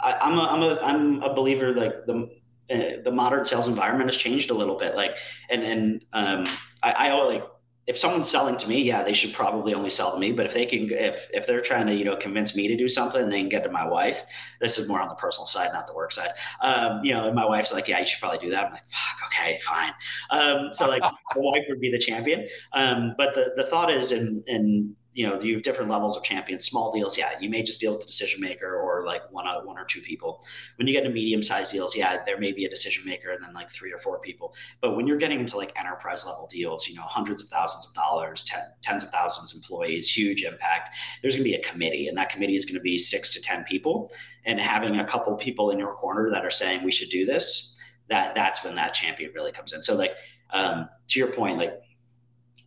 I, I'm a, I'm a I'm a believer like the uh, the modern sales environment has changed a little bit. Like, and and um, I, I like if someone's selling to me, yeah, they should probably only sell to me. But if they can, if if they're trying to, you know, convince me to do something, they can get to my wife. This is more on the personal side, not the work side. Um, you know, and my wife's like, yeah, you should probably do that. I'm like, fuck, okay, fine. Um, so like, the wife would be the champion. Um, but the the thought is, in in you know you have different levels of champions small deals yeah you may just deal with the decision maker or like one or one or two people. When you get to medium sized deals yeah there may be a decision maker and then like three or four people. But when you're getting into like enterprise level deals you know hundreds of thousands of dollars ten, tens of thousands of employees huge impact there's going to be a committee and that committee is going to be six to ten people. And having a couple people in your corner that are saying we should do this that that's when that champion really comes in. So like um, to your point, like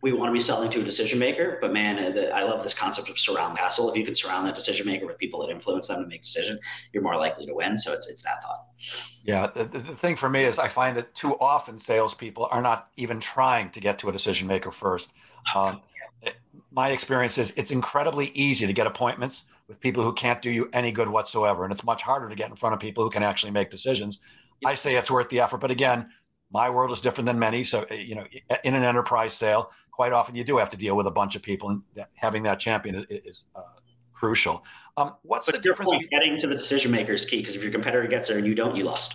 we want to be selling to a decision maker, but man, uh, I love this concept of surround castle. If you can surround that decision maker with people that influence them to make decision, you're more likely to win. So it's it's that thought.
Yeah, the, the thing for me is I find that too often salespeople are not even trying to get to a decision maker first. Um, my experience is it's incredibly easy to get appointments with people who can't do you any good whatsoever, and it's much harder to get in front of people who can actually make decisions. Yep. I say it's worth the effort, but again, my world is different than many. So, you know, in an enterprise sale, quite often you do have to deal with a bunch of people, and that, having that champion is, is uh, crucial. Um, what's but the difference?
Point, getting to the decision maker is key because if your competitor gets there and you don't, you lost.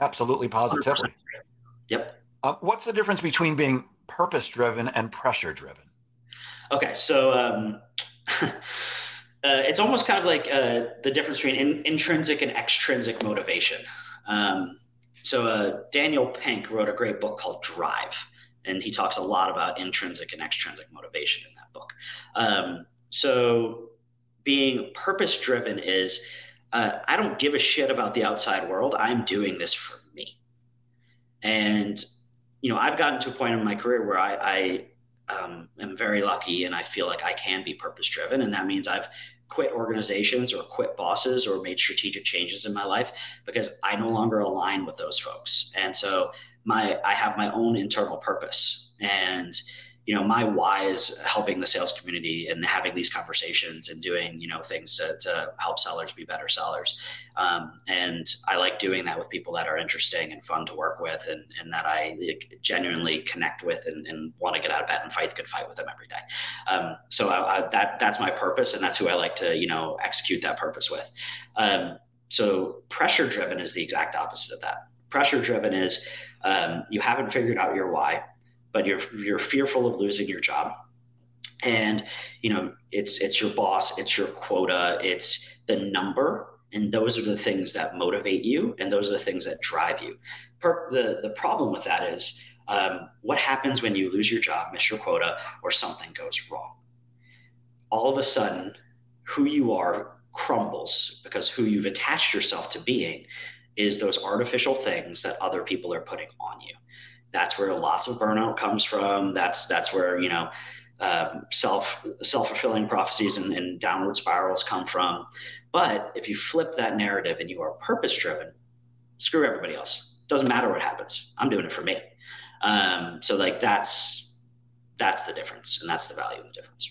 Absolutely, positively. 100%.
Yep.
Uh, what's the difference between being purpose driven and pressure driven?
Okay, so um, uh, it's almost kind of like uh, the difference between in, intrinsic and extrinsic motivation. Um, so uh, Daniel Pink wrote a great book called Drive, and he talks a lot about intrinsic and extrinsic motivation in that book. Um, so being purpose driven is uh, I don't give a shit about the outside world. I'm doing this for me, and you know I've gotten to a point in my career where I, I um, am very lucky and I feel like I can be purpose driven, and that means I've quit organizations or quit bosses or made strategic changes in my life because I no longer align with those folks. And so my I have my own internal purpose and you know my why is helping the sales community and having these conversations and doing you know things to, to help sellers be better sellers. Um, and i like doing that with people that are interesting and fun to work with and, and that i genuinely connect with and, and want to get out of bed and fight the good fight with them every day. Um, so I, I, that that's my purpose and that's who i like to you know execute that purpose with. Um, so pressure driven is the exact opposite of that. Pressure driven is um, you haven't figured out your why but you're you're fearful of losing your job. And you know it's it's your boss it's your quota it's the number. And those are the things that motivate you and those are the things that drive you. Per- the the problem with that is um, what happens when you lose your job miss your quota or something goes wrong? All of a sudden who you are crumbles because who you've attached yourself to being is those artificial things that other people are putting on you that's where lots of burnout comes from. That's that's where you know um, self self fulfilling prophecies and, and downward spirals come from. But if you flip that narrative and you are purpose driven, screw everybody else. Doesn't matter what happens. I'm doing it for me. Um, so like that's that's the difference, and that's the value of the difference.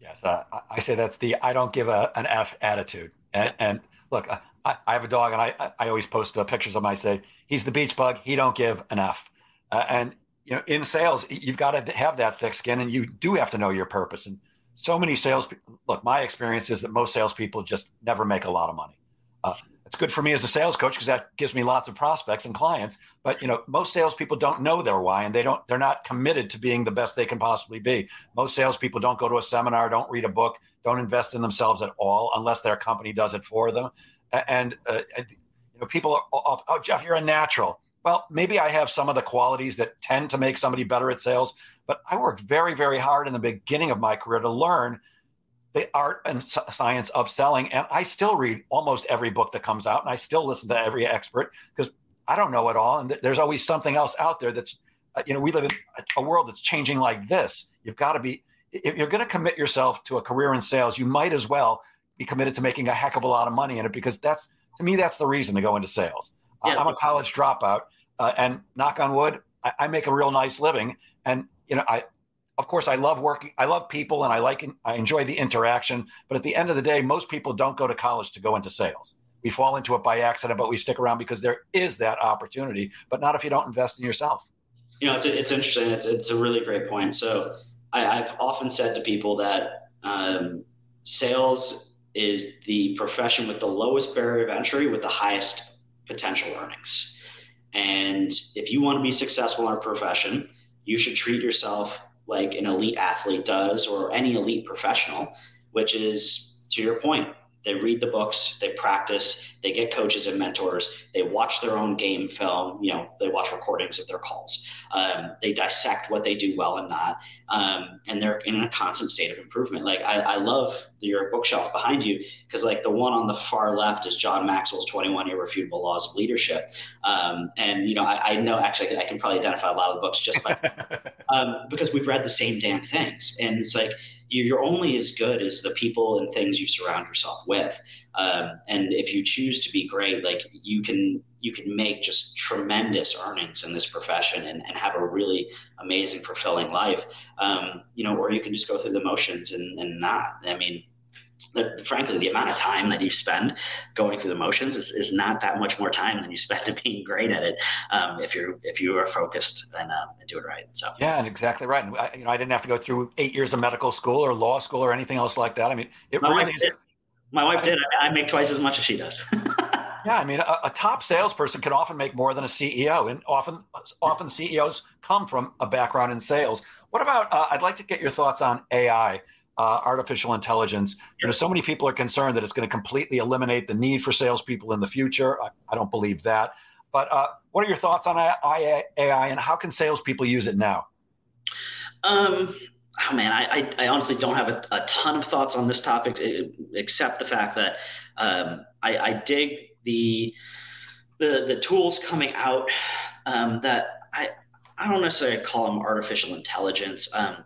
Yes, uh, I say that's the I don't give a, an F attitude. And, and look, I, I, have a dog, and I I always post uh, pictures of him. I say he's the beach bug. He don't give an F. Uh, and you know, in sales, you've got to have that thick skin, and you do have to know your purpose. And so many sales look, my experience is that most salespeople just never make a lot of money. Uh, it's good for me as a sales coach because that gives me lots of prospects and clients. But you know, most salespeople don't know their why, and they don't. They're not committed to being the best they can possibly be. Most salespeople don't go to a seminar, don't read a book, don't invest in themselves at all, unless their company does it for them. And uh, you know, people are, oh, oh, Jeff, you're a natural well, maybe I have some of the qualities that tend to make somebody better at sales, but I worked very, very hard in the beginning of my career to learn the art and science of selling. And I still read almost every book that comes out, and I still listen to every expert because I don't know it all. And there's always something else out there that's, uh, you know, we live in a world that's changing like this. You've got to be, if you're going to commit yourself to a career in sales, you might as well be committed to making a heck of a lot of money in it because that's, to me, that's the reason to go into sales. Yeah. I'm a college dropout uh, and knock on wood, I, I, make a real nice living. And you know, I, of course, I love working. I love people, and I like, I enjoy the interaction. But at the end of the day, most people don't go to college to go into sales. We fall into it by accident, but we stick around because there is that opportunity. But not if you don't invest in yourself.
You know, it's it's interesting. It's it's a really great point. So I, have often said to people that um, sales is the profession with the lowest barrier of entry with the highest potential earnings. And if you want to be successful in our profession, you should treat yourself like an elite athlete does or any elite professional, which is to your point, they read the books, they practice, they get coaches and mentors, they watch their own game film, you know, they watch recordings of their calls, um, they dissect what they do well and not, um, and they're in a constant state of improvement. Like I, I love your bookshelf behind you because like the one on the far left is John Maxwell's 21 Irrefutable Laws of Leadership, um, and you know I, I, know actually I can probably identify a lot of the books just by um, because we've read the same damn things, and it's like you're only as good as the people and things you surround yourself with. Um, and if you choose to be great, like you can you can make just tremendous earnings in this profession and, and have a really amazing, fulfilling life. Um, you know, or you can just go through the motions and, and not. I mean, the, frankly, the amount of time that you spend going through the motions is, is not that much more time than you spend to being great at it. Um, if you're if you are focused and, um, and do it right. So
yeah, and exactly right. And I, you know, I didn't have to go through eight years of medical school or law school or anything else like that. I mean, it
my
really
wife
is.
Did. My wife did. I make twice as much as she does.
yeah, I mean, a, a, top salesperson can often make more than a CEO, and often often CEOs come from a background in sales. What about? Uh, I'd like to get your thoughts on AI uh, artificial intelligence. You know, so many people are concerned that it's going to completely eliminate the need for salespeople in the future. I, I don't believe that. But uh, what are your thoughts on AI, AI and how can salespeople use it now?
Um, oh man, I, I, I, honestly don't have a, a, ton of thoughts on this topic, except the fact that um, I, I, dig the, the the tools coming out um, that I I don't necessarily call them artificial intelligence. Um,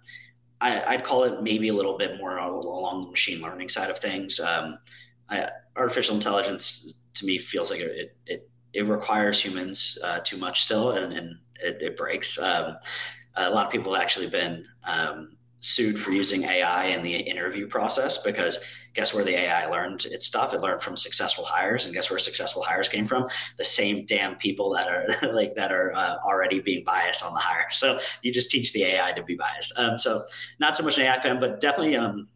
I, would call it maybe a little bit more along the machine learning side of things. Um, I, artificial intelligence to me feels like it it, it requires humans uh, too much still, and, and it, it breaks. Um, a lot of people have actually been um, sued for using AI in the interview process because guess where the AI learned its stuff? It learned from successful hires, and guess where successful hires came from? The same damn people that are like that are uh, already being biased on the hire. So you just teach the AI to be biased. Um, so not so much an AI fan, but definitely um,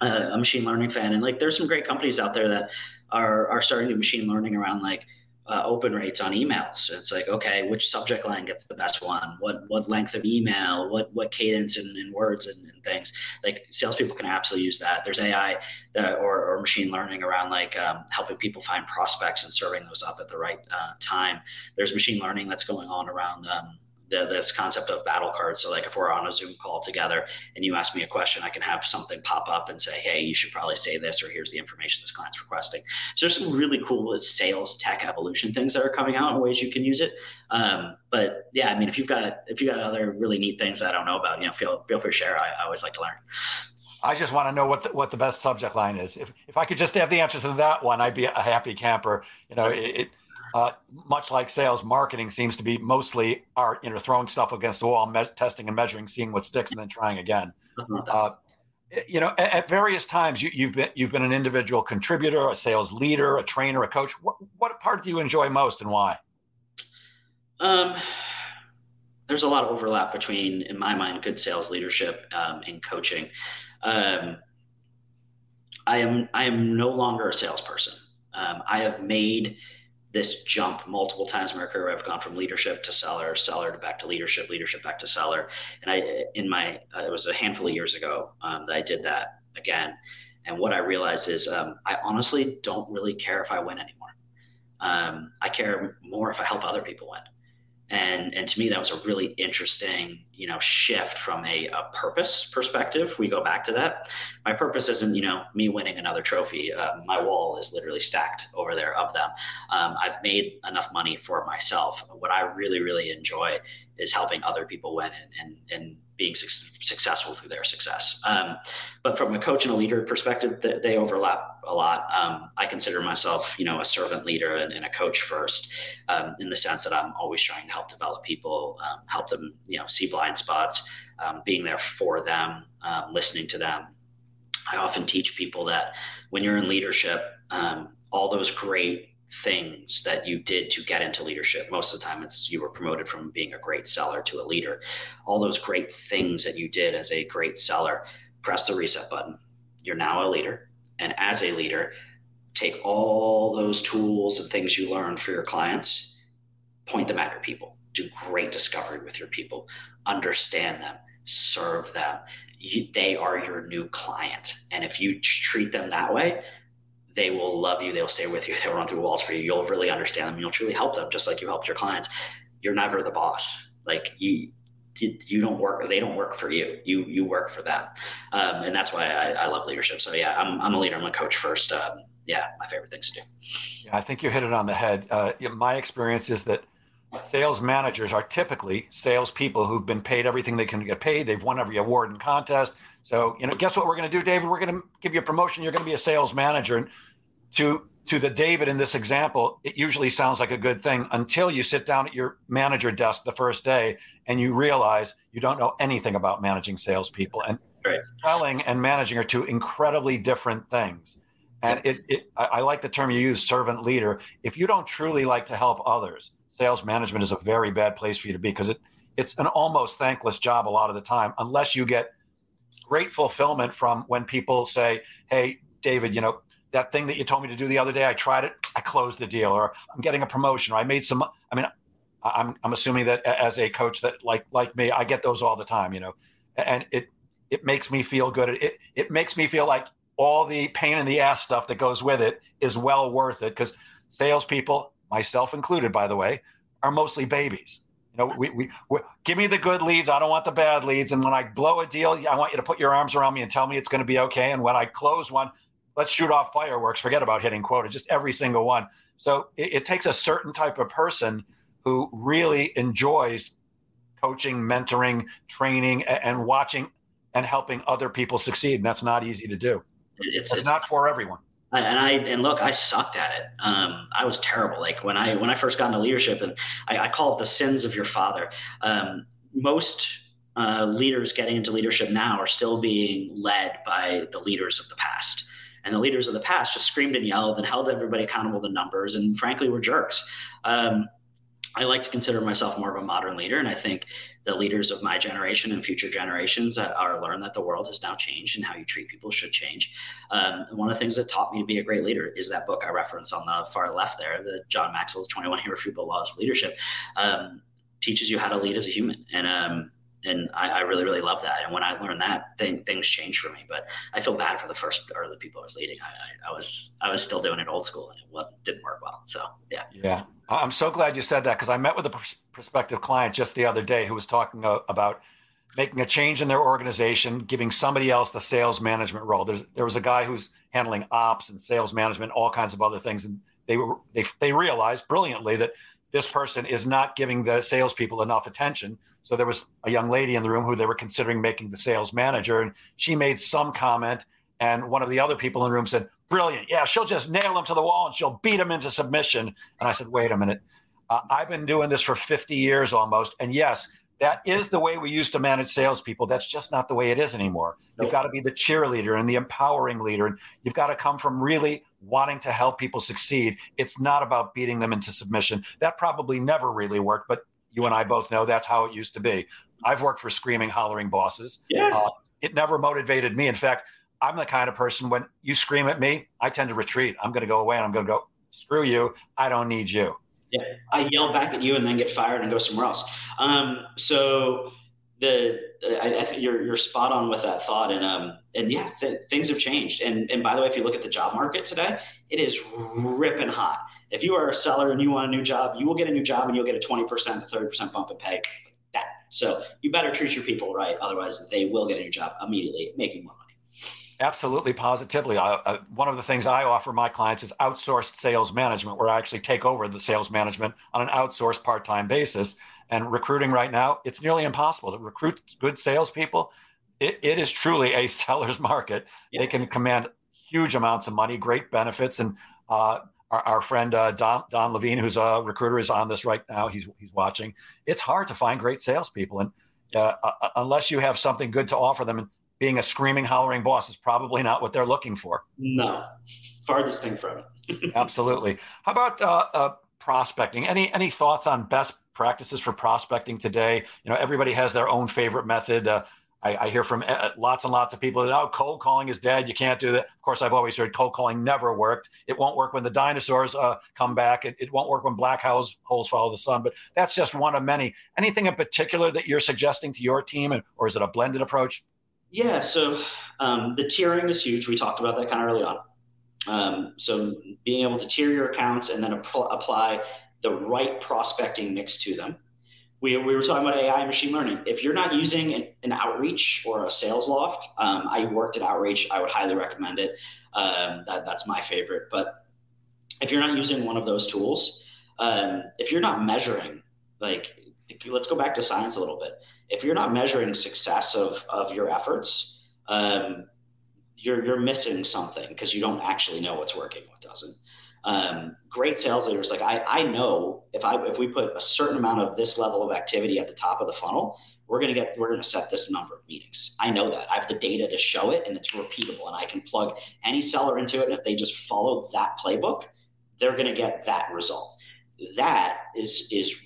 a machine learning fan. And like, there's some great companies out there that are are starting to machine learning around like uh, open rates on emails. It's like, okay, which subject line gets the best one? What what length of email? What what cadence and, and words and, and, things? Like salespeople can absolutely use that. There's AI that, or, or machine learning around like um, helping people find prospects and serving those up at the right uh, time. There's machine learning that's going on around um, the, this concept of battle cards. So like if we're on a Zoom call together and you ask me a question, I can have something pop up and say, hey, you should probably say this, or here's the information this client's requesting. So there's some really cool sales tech evolution things that are coming out and ways you can use it. Um, but yeah, I mean, if you've got if you got other really neat things I don't know about, you know, feel feel free to share. I, I always like to learn.
I just want to know what the, what the best subject line is. If if I could just have the answer to that one, I'd be a happy camper. You know, it, it uh, much like sales, marketing seems to be mostly are you know throwing stuff against the wall, me- testing and measuring, seeing what sticks, and then trying again. Uh, you know, at, at, various times, you, have been you've been an individual contributor, a sales leader, a trainer, a coach. What what part do you enjoy most, and why?
Um, there's a lot of overlap between, in my mind, good sales leadership um, and coaching. Um, I am I am no longer a salesperson. Um, I have made this jump multiple times in my career. I've gone from leadership to seller, seller to back to leadership, leadership back to seller. And I, in my, uh, it was a handful of years ago um, that I did that again. And what I realized is um, I honestly don't really care if I win anymore. Um, I care more if I help other people win and and to me that was a really interesting you know shift from a, a purpose perspective. We go back to that. My purpose isn't you know me winning another trophy. Uh, my wall is literally stacked over there of them. Um, i've made enough money for myself. What i really really enjoy is helping other people win and and, and being su- successful through their success. Um, but from a coach and a leader perspective, they, they overlap a lot. Um, I consider myself, you know, a servant leader and, and a coach first, um, in the sense that I'm always trying to help develop people, um, help them, you know, see blind spots, um, being there for them, um, listening to them. I often teach people that when you're in leadership, all those great things that you did to get into leadership. Most of the time, it's you were promoted from being a great seller to a leader. All those great things that you did as a great seller, press the reset button. You're now a leader. And as a leader, take all those tools and things you learned for your clients, point them at your people. Do great discovery with your people, understand them, serve them. You, they are your new client. And if you treat them that way, they will love you. They'll stay with you. They'll run through walls for you. You'll really understand them. You'll truly help them, just like you helped your clients. You're never the boss. Like you, you don't work. They don't work for you. You you work for them, um, and that's why I, I, love leadership. So yeah, I'm I'm a leader. I'm a coach first. Um, yeah, my favorite things to do.
Yeah, I think you hit it on the head. Uh, my experience is that sales managers are typically salespeople who've been paid everything they can get paid. They've won every award and contest. So, you know, guess what we're going to do, David? We're going to give you a promotion. You're going to be a sales manager. And to to the David in this example, it usually sounds like a good thing until you sit down at your manager desk the first day and you realize you don't know anything about managing salespeople. And right. selling and managing are two incredibly different things. And it, it I, I like the term you use, servant leader. If you don't truly like to help others, sales management is a very bad place for you to be because it it's an almost thankless job a lot of the time, unless you get great fulfillment from when people say, "Hey, David, you know, that thing that you told me to do the other day, I tried it, I closed the deal, or I'm getting a promotion, or I made some. I mean, I'm I'm assuming that as a coach that like like me, I get those all the time, you know, and it it makes me feel good. It it makes me feel like all the pain in the ass stuff that goes with it is well worth it because salespeople, myself included, by the way, are mostly babies. You know, we, we, we, give me the good leads. I don't want the bad leads. And when I blow a deal, I want you to put your arms around me and tell me it's going to be okay. And when I close one, let's shoot off fireworks. Forget about hitting quota, just every single one. So it, it takes a certain type of person who really enjoys coaching, mentoring, training, and, and watching and helping other people succeed. And that's not easy to do. It's, it's not for everyone.
And I and look, I sucked at it. Um, I was terrible. Like when I when I first got into leadership, and I, I call it the sins of your father. Um, most uh, leaders getting into leadership now are still being led by the leaders of the past. And the leaders of the past just screamed and yelled and held everybody accountable to numbers and frankly were jerks. Um, I like to consider myself more of a modern leader. And I think the leaders of my generation and future generations are learn that the world has now changed and how you treat people should change. Um, one of the things that taught me to be a great leader is that book I referenced on the far left there, the John Maxwell's 21 Irrefutable Laws of Leadership, um, teaches you how to lead as a human. And um, and I, I, really really love that. And when i learned that thing, things changed for me. But i feel bad for the first or the people i was leading. I, I, I was i was still doing it old school and it wasn't didn't work well. So yeah.
Yeah. I'm so glad you said that because i met with a prospective client just the other day who was talking about making a change in their organization giving somebody else the sales management role. There's, there was a guy who's handling ops and sales management all kinds of other things and they were they, they realized brilliantly that this person is not giving the salespeople enough attention. So there was a young lady in the room who they were considering making the sales manager, and she made some comment, and one of the other people in the room said, "Brilliant, yeah, she'll just nail him to the wall and she'll beat him into submission." And I said, "Wait a minute, uh, I've been doing this for 50 years almost, and yes." That is the way we used to manage salespeople. That's just not the way it is anymore. You've got to be the cheerleader and the empowering leader, and you've got to come from really wanting to help people succeed. It's not about beating them into submission. That probably never really worked, but you and I both know that's how it used to be. I've worked for screaming, hollering bosses.
Yeah. Uh,
it never motivated me. In fact, I'm the kind of person when you scream at me, I tend to retreat. I'm going to go away and I'm going to go, screw you. I don't need you.
Yeah. I yell back at you and then get fired and go somewhere else. Um, so the I, I, think you're you're spot on with that thought, and um and yeah, th- things have changed. And and by the way, if you look at the job market today, it is ripping hot. If you are a seller and you want a new job, you will get a new job and you'll get a twenty percent, thirty percent bump in pay. That so you better treat your people right, otherwise they will get a new job immediately, making more.
Absolutely, positively. I, uh, one of the things I offer my clients is outsourced sales management, where I actually take over the sales management on an outsourced part time basis. And recruiting right now, it's nearly impossible to recruit good salespeople. It, it is truly a seller's market. Yeah. They can command huge amounts of money, great benefits. And uh, our, our, friend uh, Don, Don Levine, who's a recruiter, is on this right now. He's, he's watching. It's hard to find great salespeople. And uh, uh unless you have something good to offer them, being a screaming, hollering boss is probably not what they're looking for.
No, farthest thing from
it. Absolutely. How about uh, uh, prospecting? Any any thoughts on best practices for prospecting today? You know, everybody has their own favorite method. Uh, I, I, hear from uh, lots and lots of people that oh, cold calling is dead. You can't do that. Of course, I've always heard cold calling never worked. It won't work when the dinosaurs uh, come back. It, it, won't work when black holes, holes follow the sun. But that's just one of many. Anything in particular that you're suggesting to your team, or is it a blended approach?
Yeah, so um, the tiering is huge. We talked about that kind of early on. Um, so being able to tier your accounts and then ap- apply the right prospecting mix to them. We, we were talking about AI and machine learning. If you're not using an, an outreach or a Salesloft, um, I worked at outreach. I would highly recommend it. Um, that, that's my favorite. But if you're not using one of those tools, um, if you're not measuring, like, let's go back to science a little bit. If you're not measuring success of, of your efforts, um, you're you're missing something because you don't actually know what's working, what doesn't. Um, great sales leaders, like I, I know if I if we put a certain amount of this level of activity at the top of the funnel, we're gonna get we're gonna set this number of meetings. I know that. I have the data to show it and it's repeatable and I can plug any seller into it and if they just follow that playbook, they're gonna get that result. That is is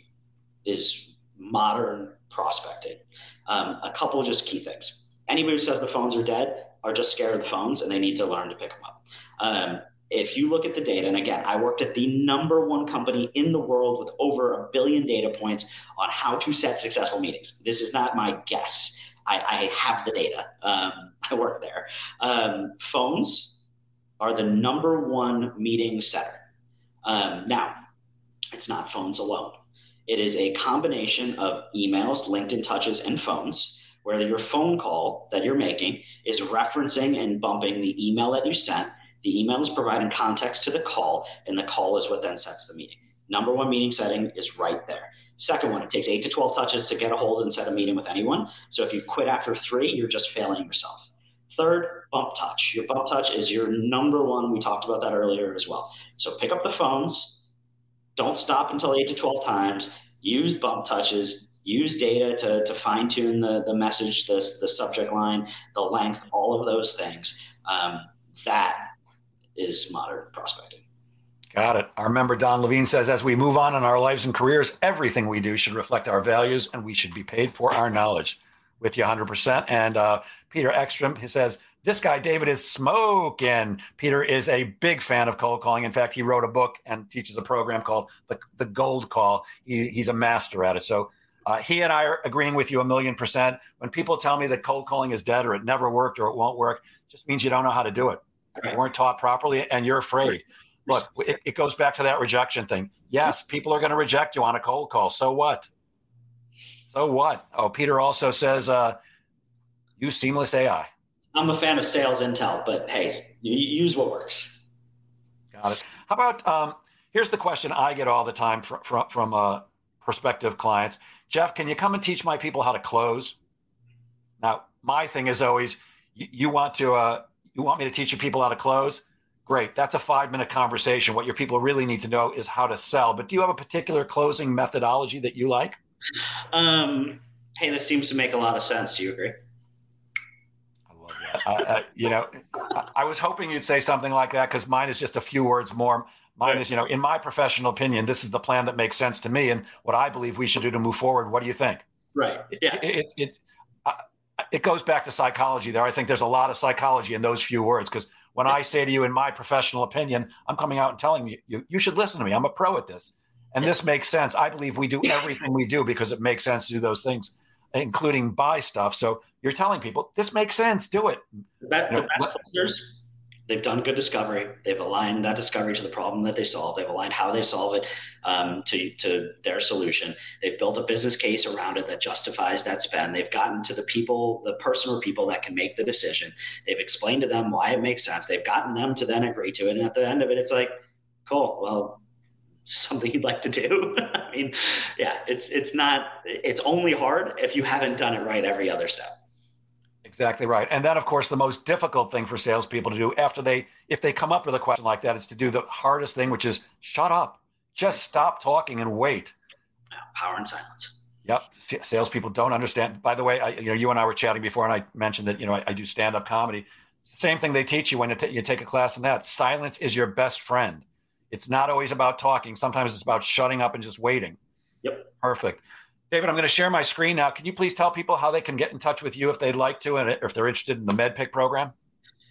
is modern prospecting. Um, a couple just key things. Anybody who says the phones are dead, are just scared of the phones and they need to learn to pick them up. Um, if you look at the data, and again, I worked at the number one company in the world with over a billion data points on how to set successful meetings. This is not my guess. I, I have the data. Um, I work there. Um, phones are the number one meeting setter. Um, now, it's not phones alone. It is a combination of emails, LinkedIn touches, and phones where your phone call that you're making is referencing and bumping the email that you sent. The email is providing context to the call, and the call is what then sets the meeting. Number one meeting setting is right there. Second one, it takes eight to 12 touches to get a hold and set a meeting with anyone. So if you quit after three, you're just failing yourself. Third, bump touch. Your bump touch is your number one. We talked about that earlier as well. So pick up the phones. Don't stop until eight to 12 times. Use bump touches use data to, to fine tune the, the message, the, the subject line, the length, all of those things. Um, that is modern prospecting.
Got it. Our member Don Levine says, as we move on in our lives and careers, everything we do should reflect our values and we should be paid for our knowledge. With you 100%. And uh, Peter Ekstrom, he says, this guy, David, is smoking. Peter is a big fan of cold calling. In fact, he wrote a book and teaches a program called The, the Gold Call. He, he's a master at it. So uh, he and I are agreeing with you a million percent. When people tell me that cold calling is dead or it never worked or it won't work, just means you don't know how to do it. You weren't taught properly and you're afraid. Look, it, it goes back to that rejection thing. Yes, people are going to reject you on a cold call. So what? So what? Oh, Peter also says, uh, use seamless AI.
I'm a fan of sales intel, but hey, use what works.
Got it. How about um, here's the question I get all the time from from, from uh, prospective clients. Jeff, can you come and teach my people how to close? Now, my thing is always, you, you want to, uh, you want me to teach your people how to close? Great. That's a five minute conversation. What your people really need to know is how to sell. But do you have a particular closing methodology that you like?
Um, hey, this seems to make a lot of sense. Do you agree?
I love that. uh, you know, I, I was hoping you'd say something like that because mine is just a few words more. Mine is, you know, in my professional opinion, this is the plan that makes sense to me and what I believe we should do to move forward. What do you think?
Right. Yeah. It,
it, it, uh, it goes back to psychology there. I think there's a lot of psychology in those few words because when I say to you, in my professional opinion, I'm coming out and telling you, you, you should listen to me. I'm a pro at this. And yeah. this makes sense. I believe we do everything we do because it makes sense to do those things, including buy stuff. So you're telling people this makes sense. Do it.
The best, you know, the best closers they've done good discovery. They've aligned that discovery to the problem that they solve. They've aligned how they solve it um, to, to their solution. They've built a business case around it that justifies that spend. They've gotten to the people, the person or people that can make the decision. They've explained to them why it makes sense. They've gotten them to then agree to it. And at the end of it, it's like, cool. Well, something you'd like to do. I mean, yeah, it's it's not. It's only hard if you haven't done it right every other step.
Exactly right. And then, of course, the most difficult thing for salespeople to do after they, if they come up with a question like that, is to do the hardest thing, which is shut up. Just stop talking and wait.
Power and silence.
Yep. Salespeople don't understand. By the way, I, you know, you and I were chatting before, and I mentioned that you know I, I do stand-up comedy. Same thing they teach you when you, t- you take a class in that. Silence is your best friend. It's not always about talking. Sometimes it's about shutting up and just waiting.
Yep.
Perfect. David, I'm going to share my screen now. Can you please tell people how they can get in touch with you if they'd like to, and if they're interested in the MEDDPICC program?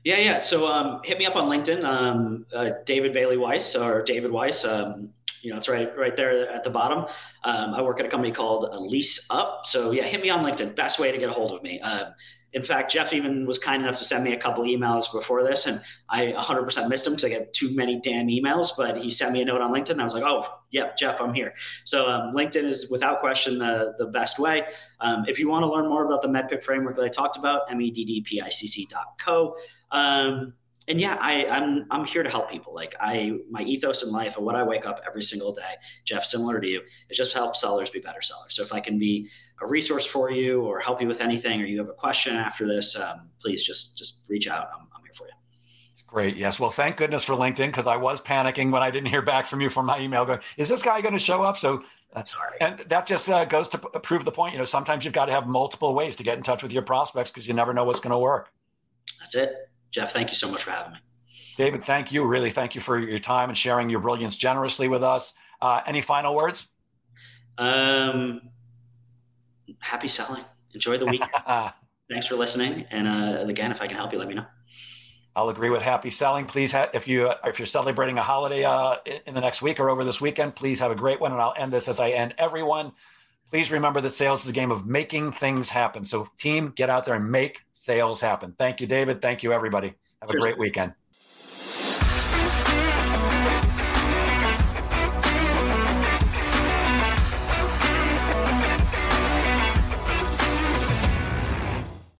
Yeah, yeah. So um, hit me up on LinkedIn, um, uh, David Bailey Weiss or David Weiss. Um, you know, it's right right there at the bottom. Um, I work at a company called LeaseUp. So yeah, hit me on LinkedIn. Best way to get a hold of me. Uh, in fact, Jeff even was kind enough to send me a couple emails before this, and I 100% missed him because I get too many damn emails. But he sent me a note on LinkedIn, and I was like, "Oh, yeah, Jeff, I'm here." So um, LinkedIn is without question the the best way. Um, if you want to learn more about the MEDDPICC framework that I talked about, meddpicc.co. Um, and yeah, I, I'm I'm here to help people. Like I, my ethos in life and what I wake up every single day, Jeff, similar to you, is just help sellers be better sellers. So if I can be a resource for you or help you with anything, or you have a question after this, um, please just just reach out. I'm, I'm here for you.
Great. Yes. Well, thank goodness for LinkedIn because I was panicking when I didn't hear back from you from my email. Going, is this guy going to show up? So, uh, Sorry. and that just uh, goes to p- prove the point. You know, sometimes you've got to have multiple ways to get in touch with your prospects because you never know what's going to work.
That's it, Jeff. Thank you so much for having me.
David, thank you. Really, thank you for your time and sharing your brilliance generously with us. Uh, any final words?
Um, happy selling. Enjoy the week. Thanks for listening. And uh, again, if I can help you, let me know.
I'll agree with happy selling. Please, ha- if you if you're celebrating a holiday uh, in the next week or over this weekend, please have a great one. And I'll end this as I end everyone. Please remember that sales is a game of making things happen. So, team, get out there and make sales happen. Thank you, David. Thank you, everybody. Have a great weekend.